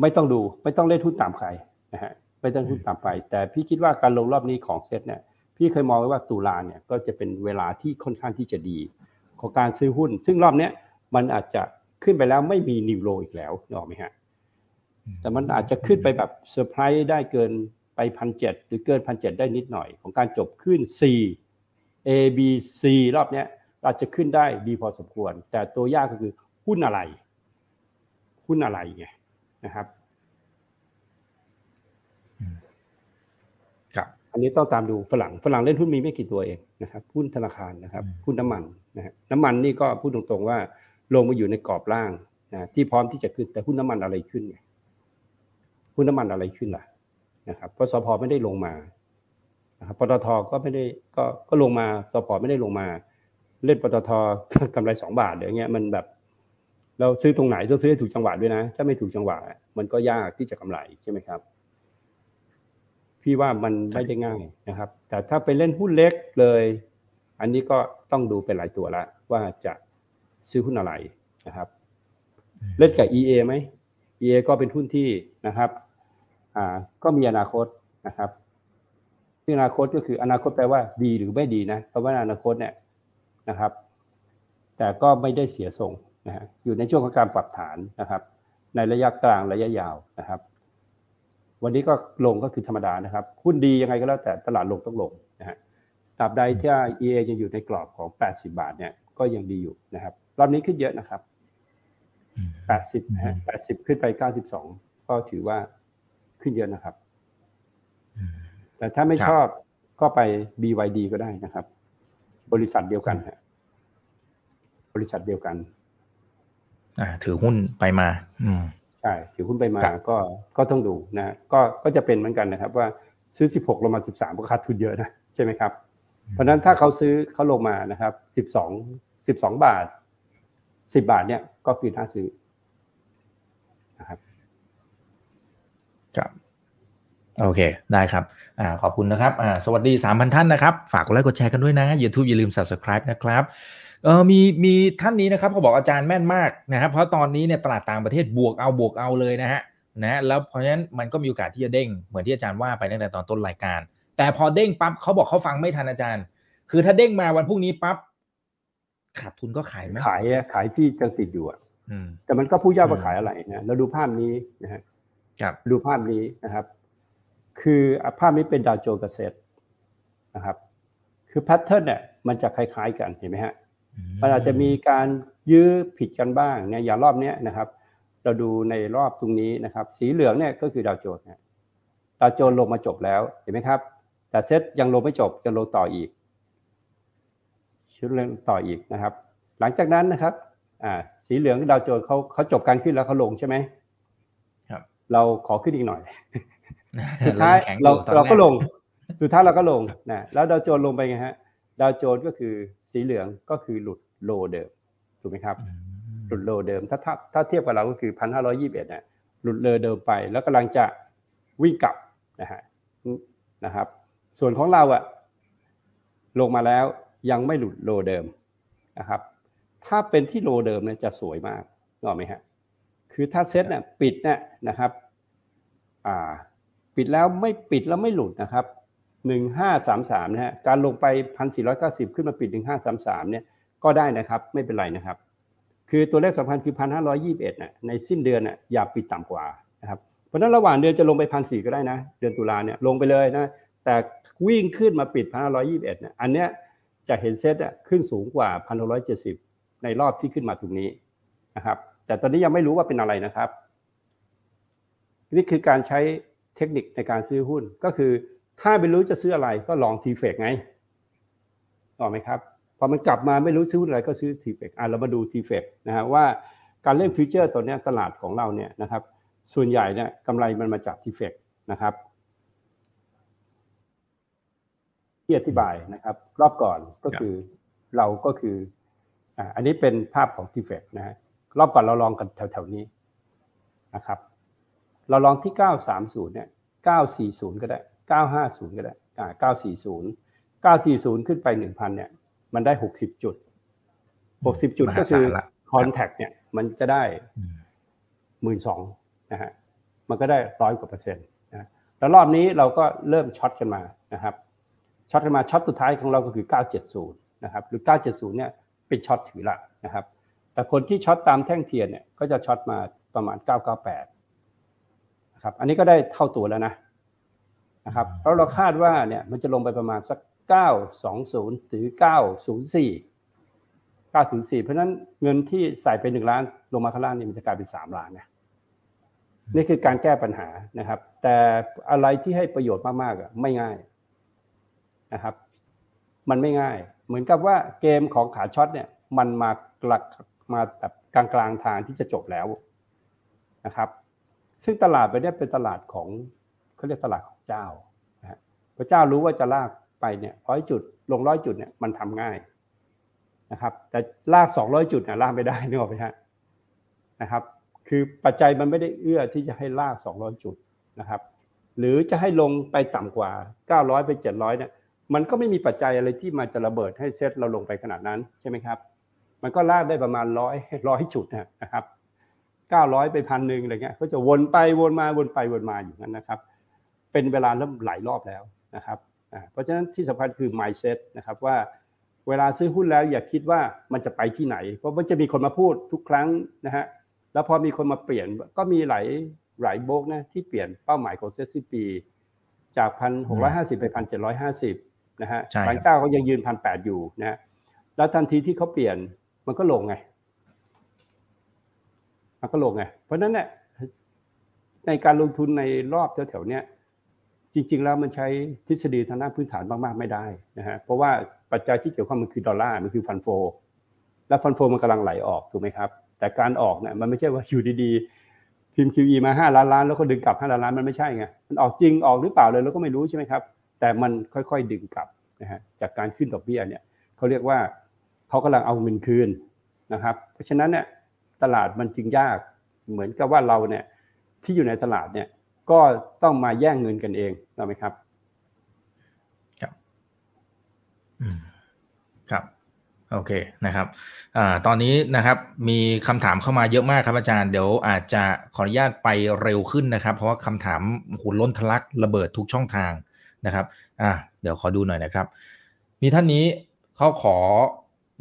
Speaker 2: ไม่ต้องดูไม่ต้องเล่นหุ้นตามใครนะฮะไม่ต้องหุ้นตามไป แต่พี่คิดว่าการลงรอบนี้ของเซ็ตเนี่ยพี่เคยมองไว้ว่าตุลาเนี่ยก็จะเป็นเวลาที่ค่อนข้างที่จะดี ของการซื้อหุ้น ซึ่งรอบเนี้ยมันอาจจะขึ้นไปแล้วไม่มี new low อีกแล้วนึกออกไหมฮะแต่มันอาจจะขึ้นไปแบบเซอร์ไพรส์ได้เกินไปพันเหรือเกินพันเได้นิดหน่อย ของการจบขึ้น C A B C รอบเนี้ยอาจจะขึ้นได้ดีพอสมควร แต่ตัวยากก็คือหุ้นอะไร หุ้นอะไรไง นะครับ
Speaker 1: ครับ
Speaker 2: อันนี้ต้องตามดูฝรั่งฝรั่งเล่นหุ้นมีไม่กี่ตัวเองนะครับหุ้นธนาคารนะครับ
Speaker 1: อืม
Speaker 2: หุ้นน้ำมันนะฮะน้ำมันนี่ก็พูดตรงๆว่า ลงมาอยู่ในกรอบล่างนะที่พร้อมที่จะขึ้นแต่หุ้นน้ำมันอะไรขึ้นไงหุ้นน้ำมันอะไรขึ้นล่ะนะครับเพราะสพไม่ได้ลงมานะครับปตทก็ไม่ได้ก็ก็ลงมาสพไม่ได้ลงมา เล่นปตทกำไรสองบาทเดี๋ยวเงี้ยมันแบบ เราซื้อตรงไหนต้องซื้อให้ถูกจังหวะด้วยนะ ถ้าไม่ถูกจังหวะ มันก็ยากที่จะกำไรใช่ไหมครับ พี่ว่ามันไม่ได้ง่ายนะครับ แต่ถ้าไปเล่นหุ้นเล็กเลย อันนี้ก็ต้องดูเป็นหลายตัวละ ว่าจะซื้อหุ้นอะไรนะครับ เล่นกับ EA ไหม EA ก็เป็นหุ้นที่นะครับ อ่า ก็มีอนาคตนะครับที่อนาคตก็คืออนาคตแปลว่าดีหรือไม่ดีนะเพราะว่าอนาคตเนี่ยนะครับ แต่ก็ไม่ได้เสียทรง นะฮะอยู่ในช่วงของการปรับฐานนะครับ ในระยะกลางระยะยาวนะครับ วันนี้ก็ลงก็คือธรรมดานะครับหุ้นดียังไงก็แล้วแต่ตลาดลงต้องลงนะฮะตราบใดที่ EA ยังอยู่ในกรอบของ 80 บาทเนี่ยก็ยังดีอยู่นะครับรอบนี้ขึ้นเยอะนะครับ
Speaker 1: อืม
Speaker 2: 80นะฮะ80 ขึ้นไป 92 ก็ถือว่าขึ้นเยอะนะครับ
Speaker 1: อืม
Speaker 2: แต่ถ้าไม่
Speaker 1: ครับ
Speaker 2: ชอบก็ไป BYD ก็ได้นะครับ บริษัทเดียวกันฮะบริษัทเดียวกัน
Speaker 1: อ่า ถือหุ้นไปมา อืม
Speaker 2: ใช่ถือหุ้นไปมา
Speaker 1: ครับ
Speaker 2: ก็ก็ต้องดูนะก็ก็จะเป็นเหมือนกันนะครับ ว่าซื้อ 16 ลงมา 13ก็ขาดทุนเยอะนะใช่ไหมครับ เพราะฉะนั้นถ้าเขาซื้อเขาลงมานะครับ 12 12 บาท 10 บาทเนี่ยก็คือน่าซื้อนะครับ
Speaker 1: ครับโอเค ได้ครับอ่าขอบคุณนะครับอ่าสวัสดี 3,000 ท่านนะครับ ฝากกดไลค์กดแชร์กันด้วยนะ YouTube อย่าลืม Subscribe นะครับ เออมีมีท่านนี้นะครับเขาบอกอาจารย์แม่นมากนะครับเพราะตอนนี้เนี่ยตลาดต่างประเทศบวกเอาบวกเอาเลยนะฮะนะแล้วเพราะฉะนั้นมันก็มีโอกาสที่จะเด้งเหมือนที่อาจารย์ว่าไปตั้งแต่ตอนต้นรายการ แต่พอเด้งปั๊บเขาบอกเขาฟังไม่ทันอาจารย์ คือถ้าเด้งมาวันพรุ่งนี้ปั๊บขาดทุนก็ขายไหม
Speaker 2: ขายอะขายที่ยังติดอยู่อะ
Speaker 1: อืม
Speaker 2: แต่มันก็พูดยากว่า
Speaker 1: อืม
Speaker 2: ขายอะไรนะเราดูภาพนี้นะฮะ
Speaker 1: ครับ
Speaker 2: ดูภาพนี้นะครับ คือภาพนี้เป็นดาวโจนส์กับเซตนะครับ คือแพทเทิร์นเนี่ยมันจะคล้ายๆกันเห็นไหมฮะ มันอาจจะมีการยื้อผิดกันบ้างเนี่ยอย่างรอบเนี้ยนะครับ เราดูในรอบตรงนี้นะครับ สีเหลืองเนี่ยก็คือดาวโจนส์เนี่ยดาวโจนส์ลงมาจบแล้วเห็นไหมครับ แต่เซตยังลงไม่จบยังลงต่ออีกชุดเรื่องต่ออีกนะครับ หลังจากนั้นนะครับอ่าสีเหลืองดาวโจนส์เขาเขาจบการขึ้นแล้วเขาลงใช่ไหม
Speaker 1: ครับ
Speaker 2: เราขอขึ้นอีกหน่อยสุดท้าย
Speaker 1: แข็ง
Speaker 2: เรา
Speaker 1: อยู่ตอน
Speaker 2: เราก็
Speaker 1: แล
Speaker 2: ง สุดท้ายเราก็ลงนะแล้วดาวโจนส์ลงไปไงฮะ ดาวโจนส์ก็คือสีเหลืองก็คือหลุดโลเดิมถูกไหมครับ
Speaker 1: อืม
Speaker 2: หลุดโลเดิมถ้าถ้าถ้าเทียบกับเราก็คือพันห้าร้อยี่สิบเอ็ดเนี่ยหลุดเลอเดิมไปแล้วกำลังจะวิ่งกลับนะฮะนะครับ ส่วนของเราอะลงมาแล้วยังไม่หลุดโลเดิมนะครับ ถ้าเป็นที่โลเดิมเนี่ยจะสวยมากนึกออกไหมฮะคือถ้าเซ็ตเนี่ยปิดเนี่ยนะครับอ่าปิดแล้วไม่ปิดแล้วไม่หลุดนะครับ หนึ่งห้าสามสามนะฮะการลงไปพันสี่ร้อยเก้าสิบขึ้นมาปิดหนึ่งห้าสามสามเนี่ยก็ได้นะครับไม่เป็นไรนะครับ คือตัวเลขสำคัญคือพันห้าร้อยี่สิบเอ็ดน่ะในสิ้นเดือนน่ะอย่าปิดต่ำกว่านะครับเพราะนั้นระหว่างเดือนจะลงไปพันสี่ก็ได้นะ เดือนตุลาเนี่ยลงไปเลยนะแต่วิ่งขึ้นมาปิดพันห้าร้อยี่สิบเอ็ดเนี่ยอันเนี้ยจะเห็นเซตอะขึ้นสูงกว่าพันหกร้อยเจ็ดสิบในรอบที่ขึ้นมาตรงนี้นะครับแต่ตอนนี้ยังไม่รู้ว่าเป็นอะไรนะครับ นี่คือการใช้เทคนิคในการซื้อหุ้นก็คือ ถ้าไม่รู้จะซื้ออะไรก็ long TFEX ไงถูกไหมครับ พอมันกลับมาไม่รู้ซื้อหุ้นอะไรก็ซื้อ TFEX อะเรามาดู TFEX นะฮะว่าการเล่น future ตัวเนี้ยตลาดของเราเนี่ยนะครับส่วนใหญ่เนี่ยกำไรมันมาจาก TFEX นะครับที่อธิบายนะครับ รอบก่อนก็คือเราก็คืออ่าอันนี้เป็นภาพของทีเฟกนะฮะรอบก่อนเราลองกันแถวๆนี้นะครับ เราลองที่ 930เนี่ย940 ก็ได้ 950 ก็ได้อ่า940 940 ขึ้นไป 1,000 เนี่ย มันได้ 60 จุด 60 จุดก็คือ
Speaker 1: มหาศาลละ
Speaker 2: คอนแทคเนี่ย มันจะได้
Speaker 1: อืม
Speaker 2: หมื่นสองนะฮะ มันก็ได้ร้อยกว่าเปอร์เซ็นต์นะแล้วรอบนี้เราก็เริ่ม short กันมานะครับ short กันมา short สุดท้ายของเราก็คือ 970 นะครับ หรือ 970 เนี่ย เป็น short ถือละนะครับ แต่คนที่ short ตามแท่งเทียนเนี่ย ก็จะ short มาประมาณ 998 นะครับ อันนี้ก็ได้เท่าตัวแล้วนะ นะครับแล้วเราคาดว่าเนี่ยมันจะลงไปประมาณสัก 920 หรือ 904 904 เพราะนั้นเงินที่ใส่ไป 1 ล้านลงมาข้างล่างนี่มันจะกลายเป็น 3 ล้านนะนี่คือการแก้ปัญหานะครับ แต่อะไรที่ให้ประโยชน์มากๆอะไม่ง่ายนะครับ มันไม่ง่าย เหมือนกับว่าเกมของขาช็อตเนี่ย มันมากลักมาแบบกลางกลางๆทางที่จะจบแล้วนะครับ ซึ่งตลาดไปเนี่ยเป็นตลาดของเขาเรียกตลาด เจ้านะพระเจ้ารู้ว่าจะลากไปเนี่ยร้อยจุดลงร้อยจุดเนี่ยมันทำง่ายนะครับ แต่ลากสองร้อยจุดเนี่ยลากไม่ได้นึกออกไหมฮะนะครับ คือปัจจัยมันไม่ได้เอื้อที่จะให้ลาก 200 จุดนะครับ หรือจะให้ลงไปต่ำกว่า 900 ไป 700เนี่ยมันก็ไม่มีปัจจัยอะไรที่มาจะระเบิดให้เซตเราลงไปขนาดนั้นใช่ไหมครับ มันก็ลากได้ประมาณร้อยร้อยจุดนะครับ900 ไปพันหนึ่งอะไรเงี้ยก็จะวนไปวนมาวนไปวนมาอยู่นั้นนะครับ เป็นเวลาเริ่มหลายรอบแล้วนะครับอ่าเพราะฉะนั้นที่สำคัญคือ mindset นะครับว่าเวลาซื้อหุ้นแล้วอย่าคิดว่ามันจะไปที่ไหน เพราะมันจะมีคนมาพูดทุกครั้งนะฮะแล้วพอมีคนมาเปลี่ยนก็มีหลายหลายโบกนะที่เปลี่ยนเป้าหมายของเซ็ตซีปี จากพันหกร้อยห้าสิบไปพันเจ็ดร้อยห้าสิบนะฮะ
Speaker 1: ใช่ครับ
Speaker 2: บางเจ้าก็ยังยืนพันแปดอยู่นะฮะแล้วทันทีที่เขาเปลี่ยนมันก็ลงไง มันก็ลงไง เพราะฉะนั้นเนี่ยในการลงทุนในรอบแถวๆเนี้ย จริง ๆ แล้วมันใช้ทฤษฎีทางด้านพื้นฐานมากๆไม่ได้นะฮะเพราะว่าปัจจัยที่เกี่ยวข้องมันคือดอลลาร์มันคือฟันโฟแล้วฟันโฟมันกำลังไหลออกถูกไหมครับ แต่การออกเนี่ยมันไม่ใช่ว่าอยู่ดีๆ พิมพ์ QE มา 5 ล้านล้านแล้วก็ดึงกลับ 5 ล้านล้านมันไม่ใช่ไงมันออกจริงออกหรือเปล่าเลยเราก็ไม่รู้ใช่ไหมครับ แต่มันค่อยๆดึงกลับนะฮะจากการขึ้นดอกเบี้ยเนี่ยเขาเรียกว่าเขากำลังเอาเงินคืนนะครับ เพราะฉะนั้นเนี่ยตลาดมันจึงยากเหมือนกับว่าเราเนี่ยที่อยู่ในตลาดเนี่ย ก็ต้องมาแย่งเงินกันเองถูกไหมครับ
Speaker 1: อืมครับโอเคนะครับอตอนนี้นะครับมีคำถามเข้ามาเยอะมากครับอาจารย์ เดี๋ยวอาจจะขออนุญาตไปเร็วขึ้นนะครับ เพราะว่าคำถามหูล้นทะลักระเบิดทุกช่องทางนะครับ อ่าเดี๋ยวขอดูหน่อยนะครับ มีท่านนี้เขาขอ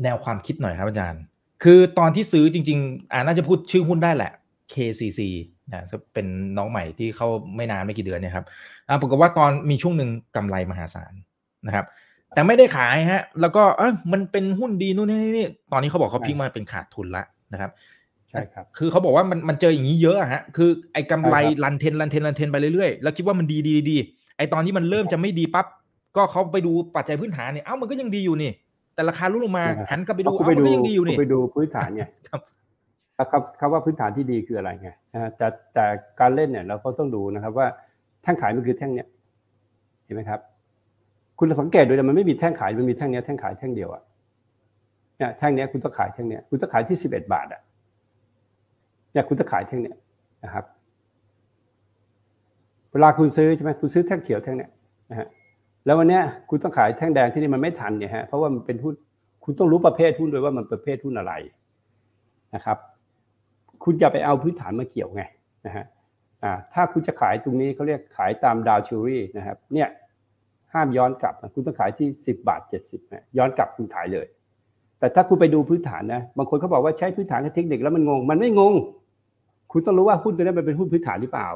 Speaker 1: แนวความคิดหน่อยครับอาจารย์ คือตอนที่ซื้อจริง ๆ อ่าน่าจะพูดชื่อหุ้นได้แหละ KCC นะเป็นน้องใหม่ที่เข้าไม่นานไม่กี่เดือนเนี่ยครับอ่าปรากฏว่าตอนมีช่วงหนึ่งกำไรมหาศาลนะครับ แต่ไม่ได้ขายฮะ แล้วก็เออมันเป็นหุ้นดีนู่นนี่นี่ตอนนี้เขาบอกเขาพลิกมาเป็นขาดทุนละนะครับ
Speaker 2: ใช่ครับ
Speaker 1: คือเขาบอกว่ามันมันเจออย่างนี้เยอะอะฮะ คือไอ้กำไร
Speaker 2: ใช่ครับ
Speaker 1: รันเทนรันเทนรันเทนไปเรื่อยๆ แล้วคิดว่ามันดีดีดี ไอ้ตอนที่มันเริ่มจะไม่ดีปั๊บ ก็เขาไปดูปัจจัยพื้นฐานเนี่ย เอ้ามันก็ยังดีอยู่นี่ แต่ราคาลดลงมาหันกลับไปดู
Speaker 2: คุณ
Speaker 1: เอ้า
Speaker 2: ไป
Speaker 1: มัน
Speaker 2: ดู
Speaker 1: ก็ยังดีอยู่นี่
Speaker 2: คุณไปดูพื้นฐานไง
Speaker 1: ครับ
Speaker 2: ครับคำว่าพื้นฐานที่ดีคืออะไรไงแต่แต่การเล่นเนี่ยเราก็ต้องดูนะครับว่าแท่งขายมันคือแท่งเนี้ยเห็นไหมครับ คุณสังเกตดูนะมันไม่มีแท่งขายมันมีแท่งเนี้ยแท่งขายแท่งเดียวอะเนี่ยแท่งเนี้ยคุณต้องขายแท่งเนี้ยคุณต้องขายที่สิบเอ็ดบาทอะเนี่ยคุณต้องขายแท่งเนี้ยนะครับ เวลาคุณซื้อใช่ไหมคุณซื้อแท่งเขียวแท่งเนี้ยนะฮะแล้ววันเนี้ยคุณต้องขายแท่งแดงที่นี่มันไม่ทันเนี่ยฮะเพราะว่ามันเป็นหุ้นคุณต้องรู้ประเภทหุ้นด้วยว่ามันประเภทหุ้นอะไรนะครับ คุณอย่าไปเอาพื้นฐานมาเกี่ยวไงนะฮะอ่าถ้าคุณจะขายตรงนี้เขาเรียกขายตามดาวชูรี่นะครับเนี่ยห้ามย้อนกลับนะคุณต้องขายที่ 10 บาท 70นะย้อนกลับคุณขายเลย แต่ถ้าคุณไปดูพื้นฐานนะบางคนเขาบอกว่าใช้พื้นฐานกับเทคนิคแล้วมันงง มันไม่งง คุณต้องรู้ว่าหุ้นตัวนี้มันเป็นหุ้นพื้นฐานหรือเปล่า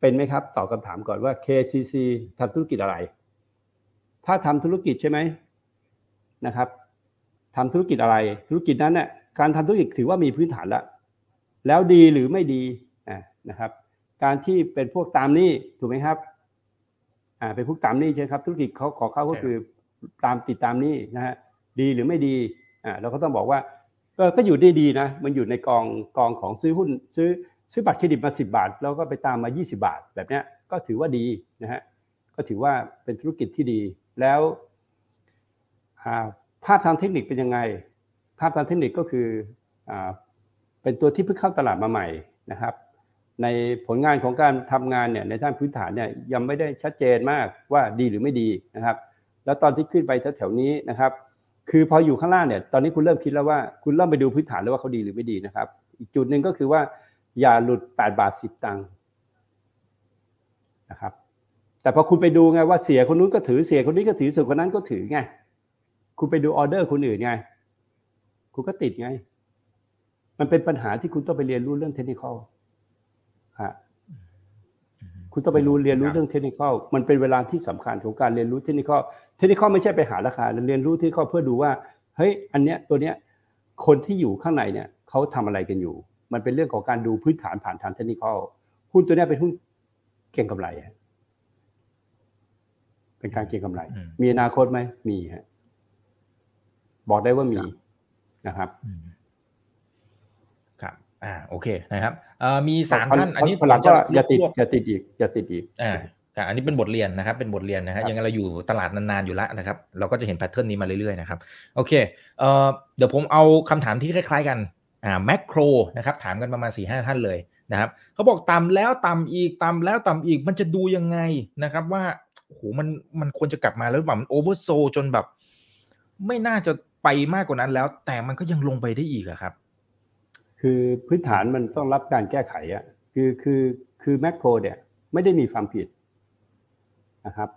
Speaker 2: เป็นไหมครับตอบคำถามก่อนว่า KCC ทำธุรกิจอะไร ถ้าทำธุรกิจใช่ไหมนะครับทำธุรกิจอะไร ธุรกิจนั้นเนี่ยการทำธุรกิจถือว่ามีพื้นฐานแล้ว แล้วดีหรือไม่ดีอ่านะครับ การที่เป็นพวกตามหนี้ถูกไหมครับอ่าเป็นพวกตามหนี้ใช่ไหมครับธุรกิจเขาขอเขาก็คือตามติดตามหนี้นะฮะดีหรือไม่ดีอ่าเราก็ต้องบอกว่าเออก็อยู่ได้ดีนะมันอยู่ในกองกองของซื้อหุ้นซื้อซื้อบัตรเครดิตมา 10 บาท แล้วก็ไปตามมา 20 บาท แบบเนี้ยก็ถือว่าดีนะฮะก็ถือว่าเป็นธุรกิจที่ดีแล้วภาพทางเทคนิคเป็นยังไง ภาพทางเทคนิคก็คืออ เป็นตัวที่เพิ่งเข้าตลาดมาใหม่นะครับ ในผลงานของการทำงานเนี่ยในด้านพื้นฐานเนี่ยยังไม่ได้ชัดเจนมากว่าดีหรือไม่ดีนะครับ แล้วตอนที่ขึ้นไปแถวๆนี้นะครับ คือพออยู่ข้างล่างเนี่ยตอนนี้คุณเริ่มคิดแล้วว่าคุณเริ่มไปดูพื้นฐานแล้วว่าเขาดีหรือไม่ดีนะครับ อีกจุดหนึ่งก็คือว่าอย่าหลุด 8 บาท 10 ตังค์นะครับแต่พอคุณไปดูไงว่าเสียคนนู้นก็ถือเสียคนนี้ก็ถือส่วนคนนั้นก็ถือไง คุณไปดูออเดอร์คนอื่นไง คุณก็ติดไง มันเป็นปัญหาที่คุณต้องไปเรียนรู้เรื่องเทคนิคฮะคุณต้องไปรู้เรียนรู้เรื่องเทคนิคมันเป็นเวลาที่สำคัญของการเรียนรู้เทคนิคเทคนิคไม่ใช่ไปหาราคาเรียนรู้เทคนิคเพื่อดูว่าเฮ้ยอันเนี้ยตัวเนี้ยคนที่อยู่ข้างในเนี่ยเขาทำอะไรกันอยู่ มันเป็นเรื่องของการดูพื้นฐานผ่านทางเทคนิคหุ้นตัวนี้เป็นหุ้นเก่งกำไรเป็นการเก่งกำไร มีอนาคตไหมมีฮะบอกได้ว่ามีนะครับ
Speaker 1: อ่าโอเคนะครับเอ่อมีสามท่านอันนี้
Speaker 2: พลังก็อย่าติดอย่าติดอีกอย่าติดอีก
Speaker 1: อ่าอันนี้เป็นบทเรียนนะครับเป็นบทเรียนนะฮะยังไงเราอยู่ตลาดนานๆอยู่แล้วนะครับ เราก็จะเห็น pattern นี้มาเรื่อยๆนะครับโอเคเอ่อเดี๋ยวผมเอาคำถามที่คล้ายๆกันอ่าแมคโครนะครับถามกันประมาณ4ี่ห้าท่านเลยนะครับเขาบอกต่ำแล้วต่ำอีกต่ำแล้วต่ำอีกมันจะดูยังไงนะครับว่าโอ้โหมันมันควรจะกลับมาแล้วแบบมัน oversold จนแบบ ไม่น่าจะไปมากกว่านั้นแล้ว แต่มันก็ยังลงไปได้อีกอะครับ
Speaker 2: คือพื้นฐานมันต้องรับการแก้ไขอะคือคือคือแมคโครเนี่ยไม่ได้มีความผิดนะครับ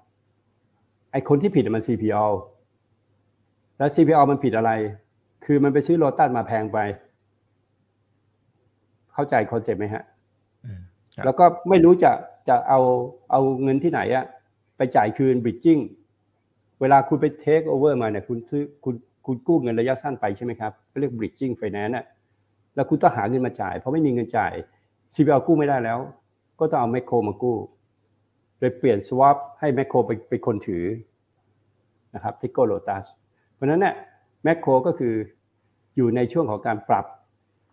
Speaker 2: ไอคนที่ผิดมัน CPALL แล้ว CPALL มันผิดอะไร คือมันไปซื้อโลตัสมาแพงไป เข้าใจ concept ไหมฮะแล้วก็ไม่รู้จะจะเอาเอาเงินที่ไหนอะไปจ่ายคืน bridging เวลาคุณไปเทคโอเวอร์มาเนี่ยคุณซื้อคุณคุณกู้เงินระยะสั้นไปใช่ไหมครับเรียก bridging finance อะ แล้วคุณต้องหาเงินมาจ่ายเพราะไม่มีเงินจ่าย CPALL กู้ไม่ได้แล้ว ก็ต้องเอาแมคโครมากู้โดยเปลี่ยน swap ให้แมคโครไปเป็นคนถือนะครับ Tesco Lotus เพราะนั้นเนี่ยแมคโครก็คืออยู่ในช่วงของการปรับ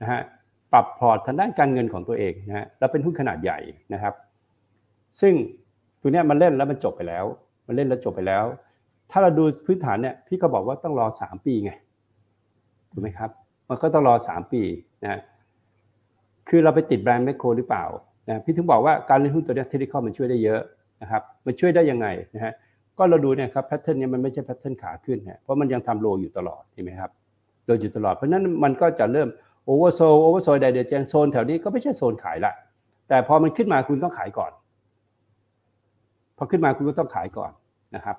Speaker 2: นะฮะปรับ port ทางด้านการเงินของตัวเองนะฮะแล้วเป็นหุ้นขนาดใหญ่นะครับ ซึ่งตัวนี้มันเล่นแล้วมันจบไปแล้ว มันเล่นแล้วจบไปแล้ว ถ้าเราดูพื้นฐานเนี่ยพี่ก็บอกว่าต้องรอสามปีไงถูกไหมครับ มันก็ต้องรอสามปีนะคือเราไปติดแบรนด์แมคโครหรือเปล่านะพี่ถึงบอกว่าการเล่นหุ้นตัวนี้เทคนิคมันช่วยได้เยอะนะครับมันช่วยได้ยังไงนะฮะก็เราดูเนี่ยครับแพทเทิร์นนี้มันไม่ใช่แพทเทิร์นขาขึ้นนะเพราะมันยังทำโลอยู่ตลอดเห็นไหมครับโลอยู่ตลอดเพราะนั้นมันก็จะเริ่มoversold oversold divergence โซนแถวนี้ก็ไม่ใช่โซนขายละแต่พอมันขึ้นมาคุณต้องขายก่อน พอขึ้นมาคุณก็ต้องขายก่อนนะครับ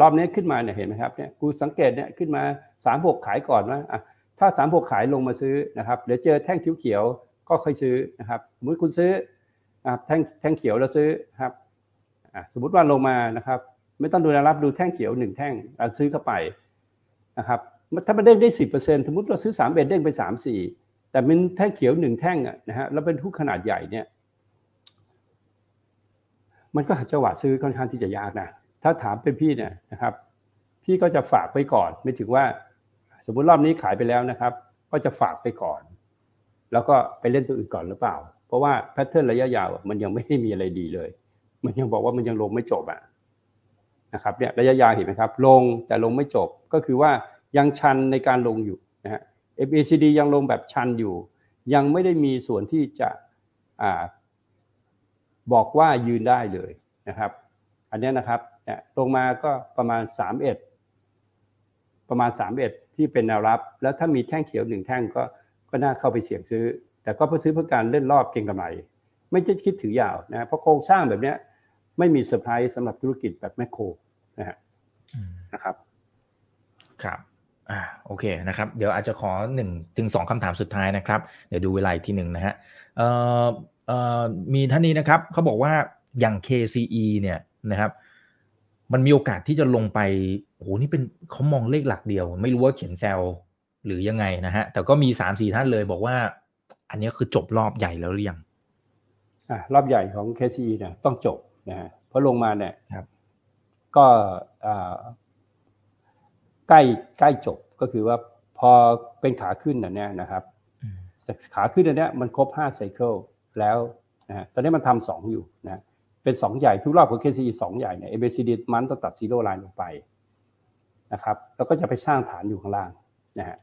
Speaker 2: รอบนี้ขึ้นมาเนี่ยเห็นไหมครับเนี่ยกูสังเกตเนี่ยขึ้นมาสามหกขายก่อนว่าอะ ถ้าสามหกขายลงมาซื้อนะครับเดี๋ยวเจอแท่งเขียวๆก็ค่อยซื้อนะครับสมมติคุณซื้อแท่งแท่งเขียวแล้วซื้อครับสมมติว่าลงมานะครับ ไม่ต้องดูแนวรับดูแท่งเขียวหนึ่งแท่งเราซื้อเข้าไปนะครับถ้ามันเด้งได้สิบเปอร์เซ็นต์สมมติเราซื้อสามเอ็ดเด้งไปสามสี่แต่เป็นแท่งเขียวหนึ่งแท่งนะฮะแล้วเป็นทุกขนาดใหญ่เนี่ยมันก็หาจังหวะซื้อค่อนข้างที่จะยากนะถ้าถามเป็นพี่เนี่ยนะครับ พี่ก็จะฝากไว้ก่อน ไม่ถึงว่า สมมติรอบนี้ขายไปแล้วนะครับ ก็จะฝากไปก่อน แล้วก็ไปเล่นตัวอื่นก่อนหรือเปล่า เพราะว่าแพทเทิร์นระยะยาวมันยังไม่ได้มีอะไรดีเลย มันยังบอกว่ามันยังลงไม่จบอะนะครับเนี่ยระยะยาวเห็นไหมครับ ลงแต่ลงไม่จบก็คือว่ายังชันในการลงอยู่นะฮะ FACD ยังลงแบบชันอยู่ ยังไม่ได้มีส่วนที่จะอ่าบอกว่ายืนได้เลยนะครับ อันนี้นะครับเนี่ยลงมาก็ประมาณ 31 ประมาณ 31 ที่เป็นแนวรับ แล้วถ้ามีแท่งเขียวหนึ่งแท่งก็ก็น่าเข้าไปเสี่ยงซื้อ แต่ก็เพื่อซื้อเพื่อการเล่นรอบเก็งกำไร ไม่จะคิดถือยาวนะเพราะโครงสร้างแบบนี้ไม่มีเซอร์ไพรส์สำหรับธุรกิจแบบแมคโครนะฮะนะครับ
Speaker 1: ครับอ่าโอเคนะครับ เดี๋ยวอาจจะขอหนึ่งถึงสองคำถามสุดท้ายนะครับ เดี๋ยวดูเวลาอีกทีหนึ่งนะฮะเอ่อเอ่อมีท่านนี้นะครับเขาบอกว่าอย่าง KCE เนี่ยนะครับ มันมีโอกาสที่จะลงไป โอ้โหนี่เป็นเขามองเลขหลักเดียว ไม่รู้ว่าเขียนแซลหรือยังไงนะฮะ แต่ก็มีสามสี่ท่านเลยบอกว่า อันนี้คือจบรอบใหญ่แล้วหรือยัง
Speaker 2: อ่ารอบใหญ่ของ KCE เนี่ยต้องจบนะฮะเพราะลงมาเนี่ยก็ใกล้ใกล้จบก็คือว่าพอเป็นขาขึ้นนะเนี่ยนะครับ
Speaker 1: อืม
Speaker 2: ขาขึ้นอันเนี้ยมันครบ5ไซเคิลแล้วนะฮะตอนนี้มันทำสองอยู่นะเป็นสองใหญ่ทุกรอบของ KCE สองใหญ่เนี่ย ABCD มันต้องตัดซีโร่ไลน์ลงไป นะครับแล้วก็จะไปสร้างฐานอยู่ข้างล่างนะฮะ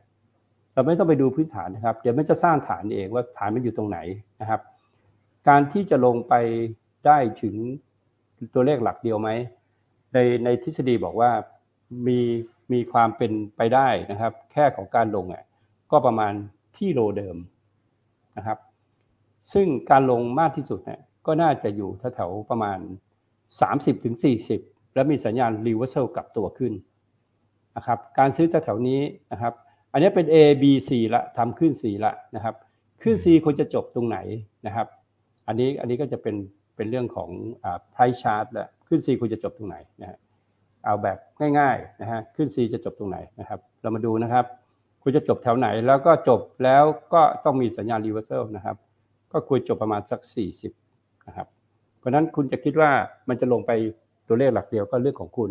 Speaker 2: เราไม่ต้องไปดูพื้นฐานนะครับ เดี๋ยวมันจะสร้างฐานเองว่าฐานมันอยู่ตรงไหนนะครับ การที่จะลงไปได้ถึงตัวเลขหลักเดียวไหมในในทฤษฎีบอกว่ามีมีความเป็นไปได้นะครับ แค่ของการลงอะก็ประมาณที่โลเดิมนะครับ ซึ่งการลงมากที่สุดเนี่ยก็น่าจะอยู่แถวๆประมาณ 30-40ถึง40แล้วมีสัญญาณ reversal กลับตัวขึ้น นะครับการซื้อแถวๆนี้นะครับอันนี้เป็น A B C ละทำขึ้น C ละนะครับขึ้น C ควรจะจบตรงไหนนะครับ อันนี้อันนี้ก็จะเป็นเป็นเรื่องของอ่า price chart ละขึ้น C ควรจะจบตรงไหนนะฮะเอาแบบง่ายๆนะฮะขึ้น C จะจบตรงไหนนะครับ เรามาดูนะครับควรจะจบแถวไหนแล้วก็จบแล้วก็ต้องมีสัญญาณ reversal นะครับ ก็ควรจบประมาณสัก 40นะครับเพราะนั้นคุณจะคิดว่ามันจะลงไปตัวเลขหลักเดียวก็เรื่องของคุณ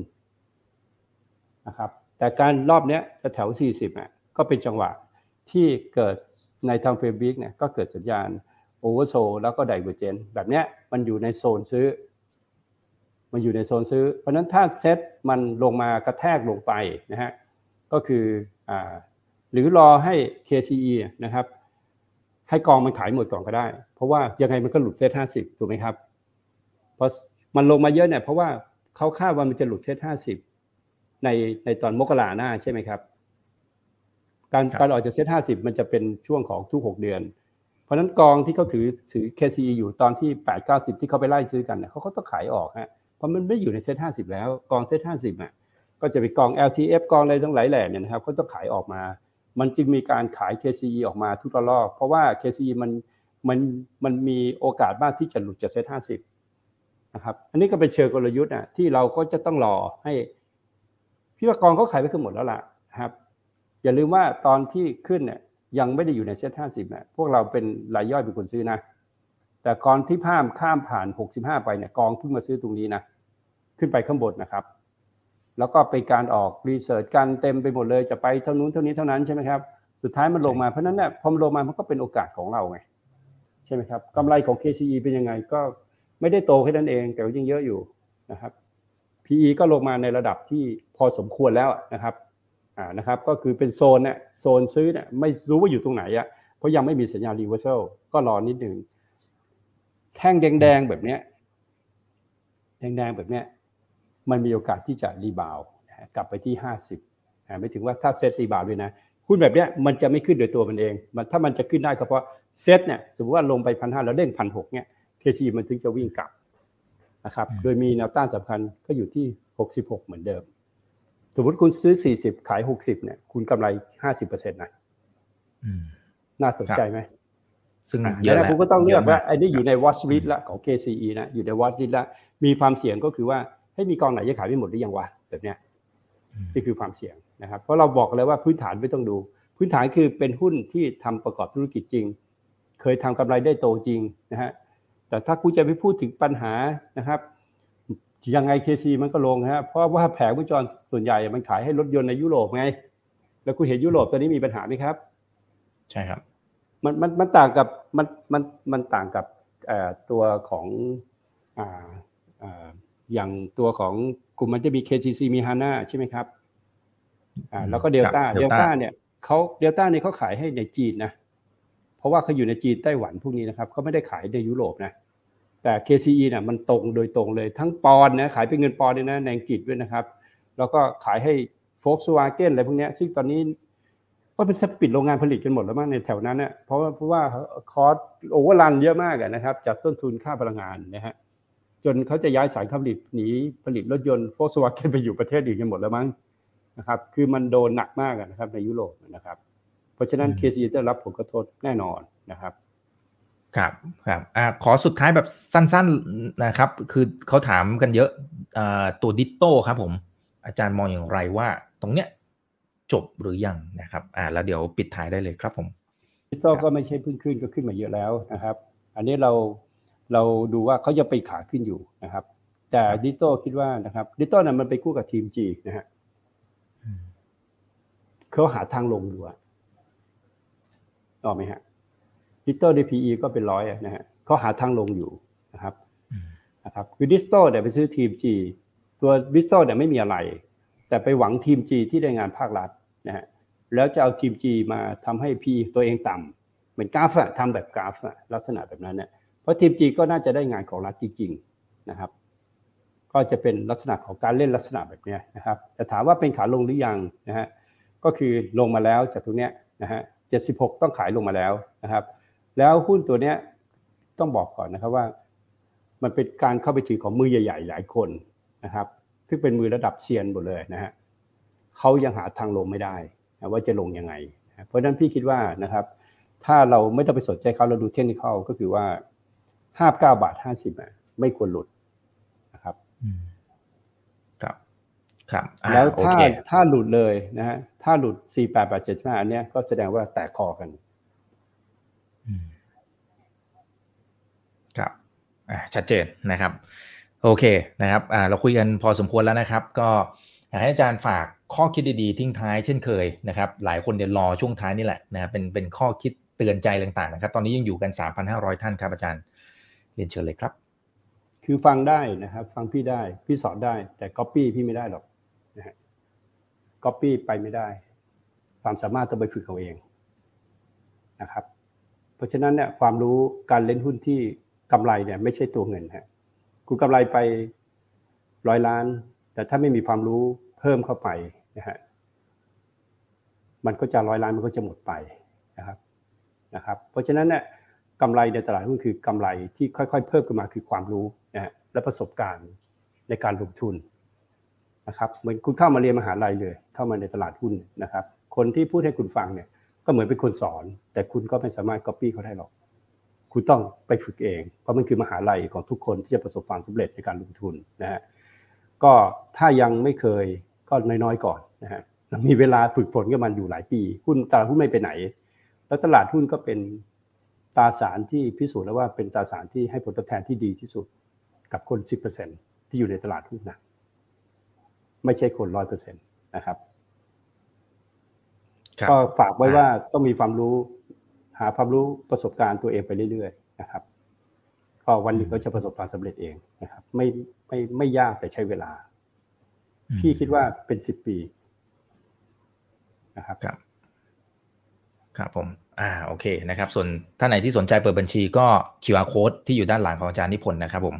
Speaker 2: นะครับ แต่การรอบเนี้ยจะแถว 40อะก็เป็นจังหวะที่เกิดใน time frame week เนี่ยก็เกิดสัญญาณ oversold แล้วก็ divergence แบบเนี้ยมันอยู่ในโซนซื้อ มันอยู่ในโซนซื้อ เพราะฉะนั้นถ้าเซ็ตมันลงมากระแทกลงไปนะฮะก็คืออ่าหรือรอให้ KCE นะครับให้กองมันขายหมดก่อนก็ได้ เพราะว่ายังไงมันก็หลุดเซตห้าสิบถูกไหมครับเพราะมันลงมาเยอะเนี่ยเพราะว่าเขาคาดว่ามันจะหลุดเซตห้าสิบ ในในตอนมกราหน้าใช่ไหมครับ การ
Speaker 1: ครับ
Speaker 2: การออกจากเซตห้าสิบมันจะเป็นช่วงของทุกหกเดือน เพราะฉะนั้นกองที่เขาถือถือ KCE อยู่ตอนที่แปดเก้าสิบที่เขาไปไล่ซื้อกันเนี่ยเขาก็ต้องขายออกฮะเพราะมันไม่อยู่ในเซตห้าสิบแล้วกองเซตห้าสิบอะก็จะไปกอง LTF กองอะไรทั้งหลายแหล่เนี่ยนะครับเขาต้องขายออกมา มันจึงมีการขาย KCE ออกมาทุกระลอก เพราะว่า KCE มันมันมันมีโอกาสมากที่จะหลุดจากเซตห้าสิบนะครับ อันนี้ก็เป็นเชิงกลยุทธ์อะที่เราก็จะต้องรอให้ พี่ว่ากองเขาขายไปขึ้นหมดแล้วล่ะครับ อย่าลืมว่าตอนที่ขึ้นเนี่ยยังไม่ได้อยู่ในเซตห้าสิบเนี่ยพวกเราเป็นรายย่อยเป็นคนซื้อนะ แต่ก่อนที่ข้ามข้ามผ่านหกสิบห้าไปเนี่ยกองเพิ่งมาซื้อตรงนี้นะ ขึ้นไปข้างบนนะครับ แล้วก็เป็นการออกรีเสิร์ชกันเต็มไปหมดเลยจะไปเท่านู้นเท่านี้เท่านั้นใช่ไหมครับ สุดท้ายมันลงมาเพราะนั้นเนี่ยพอมันลงมามันก็เป็นโอกาสของเราไงใช่ไหมครับกำไรของ KCE เป็นยังไงก็ไม่ได้โตแค่นั้นเอง แต่ว่ายังเยอะอยู่นะครับ PE ก็ลงมาในระดับที่พอสมควรแล้วนะครับอ่านะครับก็คือเป็นโซนเนี่ยโซนซื้อเนี่ยไม่รู้ว่าอยู่ตรงไหนอะเพราะยังไม่มีสัญญาณ reversal ก็รอนิดหนึ่งแท่งแดงๆแบบเนี้ยแดงๆแบบเนี้ยมันมีโอกาสที่จะ rebound กลับไปที่ 50นะไม่ถึงว่าถ้า SET rebound ด้วยนะหุ้นแบบเนี้ยมันจะไม่ขึ้นโดยตัวมันเอง มันถ้ามันจะขึ้นได้ก็เพราะเซตเนี่ยสมมติว่าลงไปพันห้าแล้วเด้งพันหกเนี่ย KCE มันถึงจะวิ่งกลับ นะครับ
Speaker 1: อืม
Speaker 2: โดยมีแนวต้านสำคัญก็อยู่ที่ 66 เหมือนเดิม สมมติคุณซื้อ 40 ขาย 60 เนี่ย คุณกำไร 50%นะ
Speaker 1: อืม
Speaker 2: น่าสนใจไหม
Speaker 1: ซึ่ง
Speaker 2: อะ
Speaker 1: เยอะ
Speaker 2: แล้ว
Speaker 1: แหละ
Speaker 2: คุณก็ต้องเลือกว่าะ
Speaker 1: ม
Speaker 2: ไอ้นี่อยู่ใน watch list ละของ KCE นะ อยู่ใน watch list ละ มีความเสี่ยงก็คือว่า ให้ยมีกองไหนจะขายไม่หมดหรือยังวะ แบบเนี้ย
Speaker 1: อืม
Speaker 2: นี่คือความเสี่ยงนะครับ เพราะเราบอกเลยว่าพื้นฐานไม่ต้องดู พื้นฐานคือเป็นหุ้นที่ทำประกอบธุรกิจจริง เคยทำกำไรได้โตจริงนะฮะ แต่ถ้าคุณจะไปพูดถึงปัญหานะครับยังไง KC มันก็ลงนะฮะเพราะว่าแผงวงจรส่วนใหญ่มันขายให้รถยนต์ในยุโรปไง แล้วคุณเห็นยุโรปตอนนี้มีปัญหาไหมครับ
Speaker 1: ใช่ครับ
Speaker 2: มันมันมันต่างกับมันมันมันต่างกับเอ่อตัวของอ่าอ่าอย่างตัวของกลุ่มมันจะมี KTC มี HANA ใช่ไหมครับอ่าแล้วก็เดลต้า
Speaker 1: ครับ
Speaker 2: เดล
Speaker 1: Delta
Speaker 2: ต้าเนี่ยเขาเดลต้าเนี่ยเขาขายให้ในจีนนะ เพราะว่าเขาอยู่ในจีนไต้หวันพวกนี้นะครับเขาไม่ได้ขายในยุโรปนะ แต่ KCE เนี่ยมันตรงโดยตรงเลยทั้งปอนด์นะขายเป็นเงินปอนด์เลยนะในอังกฤษด้วยนะครับ แล้วก็ขายให้ Volkswagen อะไรพวกนี้ซึ่งตอนนี้ก็เป็นแทบปิดโรงงานผลิตกันหมดแล้วมั้งในแถวนั้นเน่ะเพราะว่าเพราะว่าคอสโอเวอร์รันเยอะมากนะครับจากต้นทุนค่าพลังงานนะฮะจนเขาจะย้ายสายผลิตหนีผลิตรถยนต์ Volkswagen ไปอยู่ประเทศอื่นกันหมดแล้วมั้งนะครับ คือมันโดนหนักมากนะครับในยุโรปนะครับ เพราะฉะนั้น KCE ได้รับผลกระทบแน่นอนนะครับ
Speaker 1: ครับครับอ่าขอสุดท้ายแบบสั้นๆนะครับ คือเขาถามกันเยอะอ่าตัว DITTO ครับผม อาจารย์มองอย่างไรว่า ตรงเนี้ยจบหรือยังนะครับ อ่า แล้วเดี๋ยวปิดท้ายได้เลยครับผม
Speaker 2: DITTO ก็ไม่ใช่เพิ่งขึ้นก็ขึ้นมาเยอะแล้วนะครับ อันนี้เราเราดูว่าเขาจะไปขาขึ้นอยู่นะครับ แต่ DITTO คิดว่านะครับ DITTO น่ะมันไปคู่กับ TEAMG ะฮะเขาหาทางลงอยู่อะออกไหมฮะ ดิจิตอล DPE ก็เป็นร้อยนะฮะเขาหาทางลงอยู่นะครับนะครับคือดิจิตอลเนี่ยไปซื้อทีม G ตัวดิจิตอลเนี่ยไม่มีอะไร แต่ไปหวังทีม G ที่ได้งานภาครัฐนะฮะแล้วจะเอาทีม G มาทำให้ P ตัวเองต่ำเหมือนกราฟอะทำแบบกราฟอะลักษณะแบบนั้นเนี่ยเพราะทีม G ก็น่าจะได้งานของรัฐจริงๆนะครับ ก็จะเป็นลักษณะของการเล่นลักษณะแบบนี้นะครับแต่ถามว่าเป็นขาลงหรือยังนะฮะก็คือลงมาแล้วจากตรงเนี้ยนะฮะ76 ต้องขายลงมาแล้วนะครับ แล้วหุ้นตัวเนี้ยต้องบอกก่อนนะครับว่า มันเป็นการเข้าไปถือของมือใหญ่ ๆ หลายคนนะครับซึ่งเป็นมือระดับเซียนหมดเลยนะฮะเขายังหาทางลงไม่ได้นะว่าจะลงยังไง เพราะฉะนั้นพี่คิดว่านะครับ ถ้าเราไม่ต้องไปสนใจเขาเราดูเทคนิคก็คือว่า59บาท50อะไม่ควรหลุดนะครับ
Speaker 1: ครับครับ
Speaker 2: แล้วถ้าถ้าหลุดเลยนะฮะถ้าหลุด48บาท75อันเนี้ยก็แสดงว่าแตกคอกัน
Speaker 1: ครับ ชัดเจนนะครับโอเคนะครับเราคุยกันพอสมควรแล้วนะครับ ก็อยากให้อาจารย์ฝากข้อคิดดีๆทิ้งท้ายเช่นเคยนะครับ หลายคนเดี๋ยวรอช่วงท้ายนี่แหละนะครับเป็นเป็นข้อคิดเตือนใจต่างๆนะครับ ตอนนี้ยังอยู่กัน 3,500 ท่านครับอาจารย์เรียนเชิญเลยครับ
Speaker 2: คือฟังได้นะครับ ฟังพี่ได้พี่สอนได้ แต่ก๊อปปี้พี่ไม่ได้หรอกนะฮะก๊อปปี้ไปไม่ได้ ความสามารถต้องไปฝึกเอาเองนะครับ เพราะฉะนั้นเนี่ยความรู้การเล่นหุ้นที่ กำไรเนี่ยไม่ใช่ตัวเงินฮะคุณกำไรไปร้อยล้าน แต่ถ้าไม่มีความรู้เพิ่มเข้าไปนะฮะมันก็จะร้อยล้านมันก็จะหมดไปนะครับนะครับ เพราะฉะนั้นเนี่ยกำไรในตลาดหุ้นคือกำไรที่ค่อยๆ เพิ่มขึ้นมาคือความรู้นะฮะและประสบการณ์ในการลงทุนนะครับเหมือนคุณเข้ามาเรียนมหาลัยเลย เข้ามาในตลาดหุ้นนะครับ คนที่พูดให้คุณฟังเนี่ยก็เหมือนเป็นคนสอน แต่คุณก็ไม่สามารถก๊อปปี้เขาได้หรอก คุณต้องไปฝึกเอง เพราะมันคือมหาลัยของทุกคนที่จะประสบความสำเร็จในการลงทุนนะฮะก็ถ้ายังไม่เคยก็น้อยๆก่อนนะฮะมีเวลาฝึกฝนกับมันอยู่หลายปี หุ้นตลาดหุ้นไม่ไปไหน แล้วตลาดหุ้นก็เป็นตราสารที่พิสูจน์แล้วว่าเป็นตราสารที่ให้ผลตอบแทนที่ดีที่สุดกับคน 10%ที่อยู่ในตลาดหุ้นนะไม่ใช่คน100%นะครับ ก็ฝากไว้ว่าต้องมีความรู้ หาความรู้ประสบการณ์ตัวเองไปเรื่อยๆนะครับก็วันหนึ่งก็จะประสบความสำเร็จเองนะครับ ไม่ไม่ไม่ยากแต่ใช้เวลา พี่คิดว่าเป็นสิบปีนะครับ
Speaker 1: ครับครับผม อ่า โอเคนะครับ ส่วนท่านไหนที่สนใจเปิดบัญชีก็ QR code ที่อยู่ด้านหลังของอาจารย์นิพนธ์นะครับผม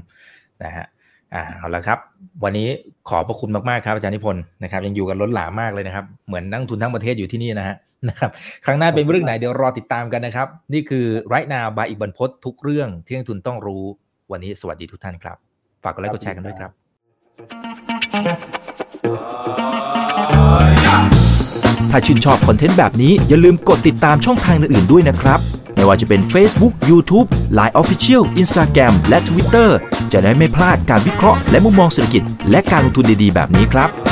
Speaker 1: นะฮะอ่าเอาละครับ วันนี้ขอบพระคุณมากๆครับอาจารย์นิพนธ์นะครับ ยังอยู่กันล้นหลามมากเลยนะครับ เหมือนนั่งทุนทั้งประเทศอยู่ที่นี่นะฮะ นะครับครั้งหน้าเป็นเรื่องไหนเดี๋ยวรอติดตามกันนะครับ นี่คือไรนาบายอีกบรรพททุกเรื่องที่นักทุนต้องรู้วันนี้สวัสดีทุกท่านครับ ฝากกดไลค์กดแชร์กันด้วยครับ
Speaker 3: ถ้าชื่นชอบคอนเทนต์แบบนี้อย่าลืมกดติดตามช่องทางอื่นๆด้วยนะครับ ไม่ว่าจะเป็น Facebook, YouTube, Line Official, Instagram และ Twitter จะได้ไม่พลาดการวิเคราะห์และมุมมองเศรษฐกิจ และการลงทุนดีๆ แบบนี้ครับ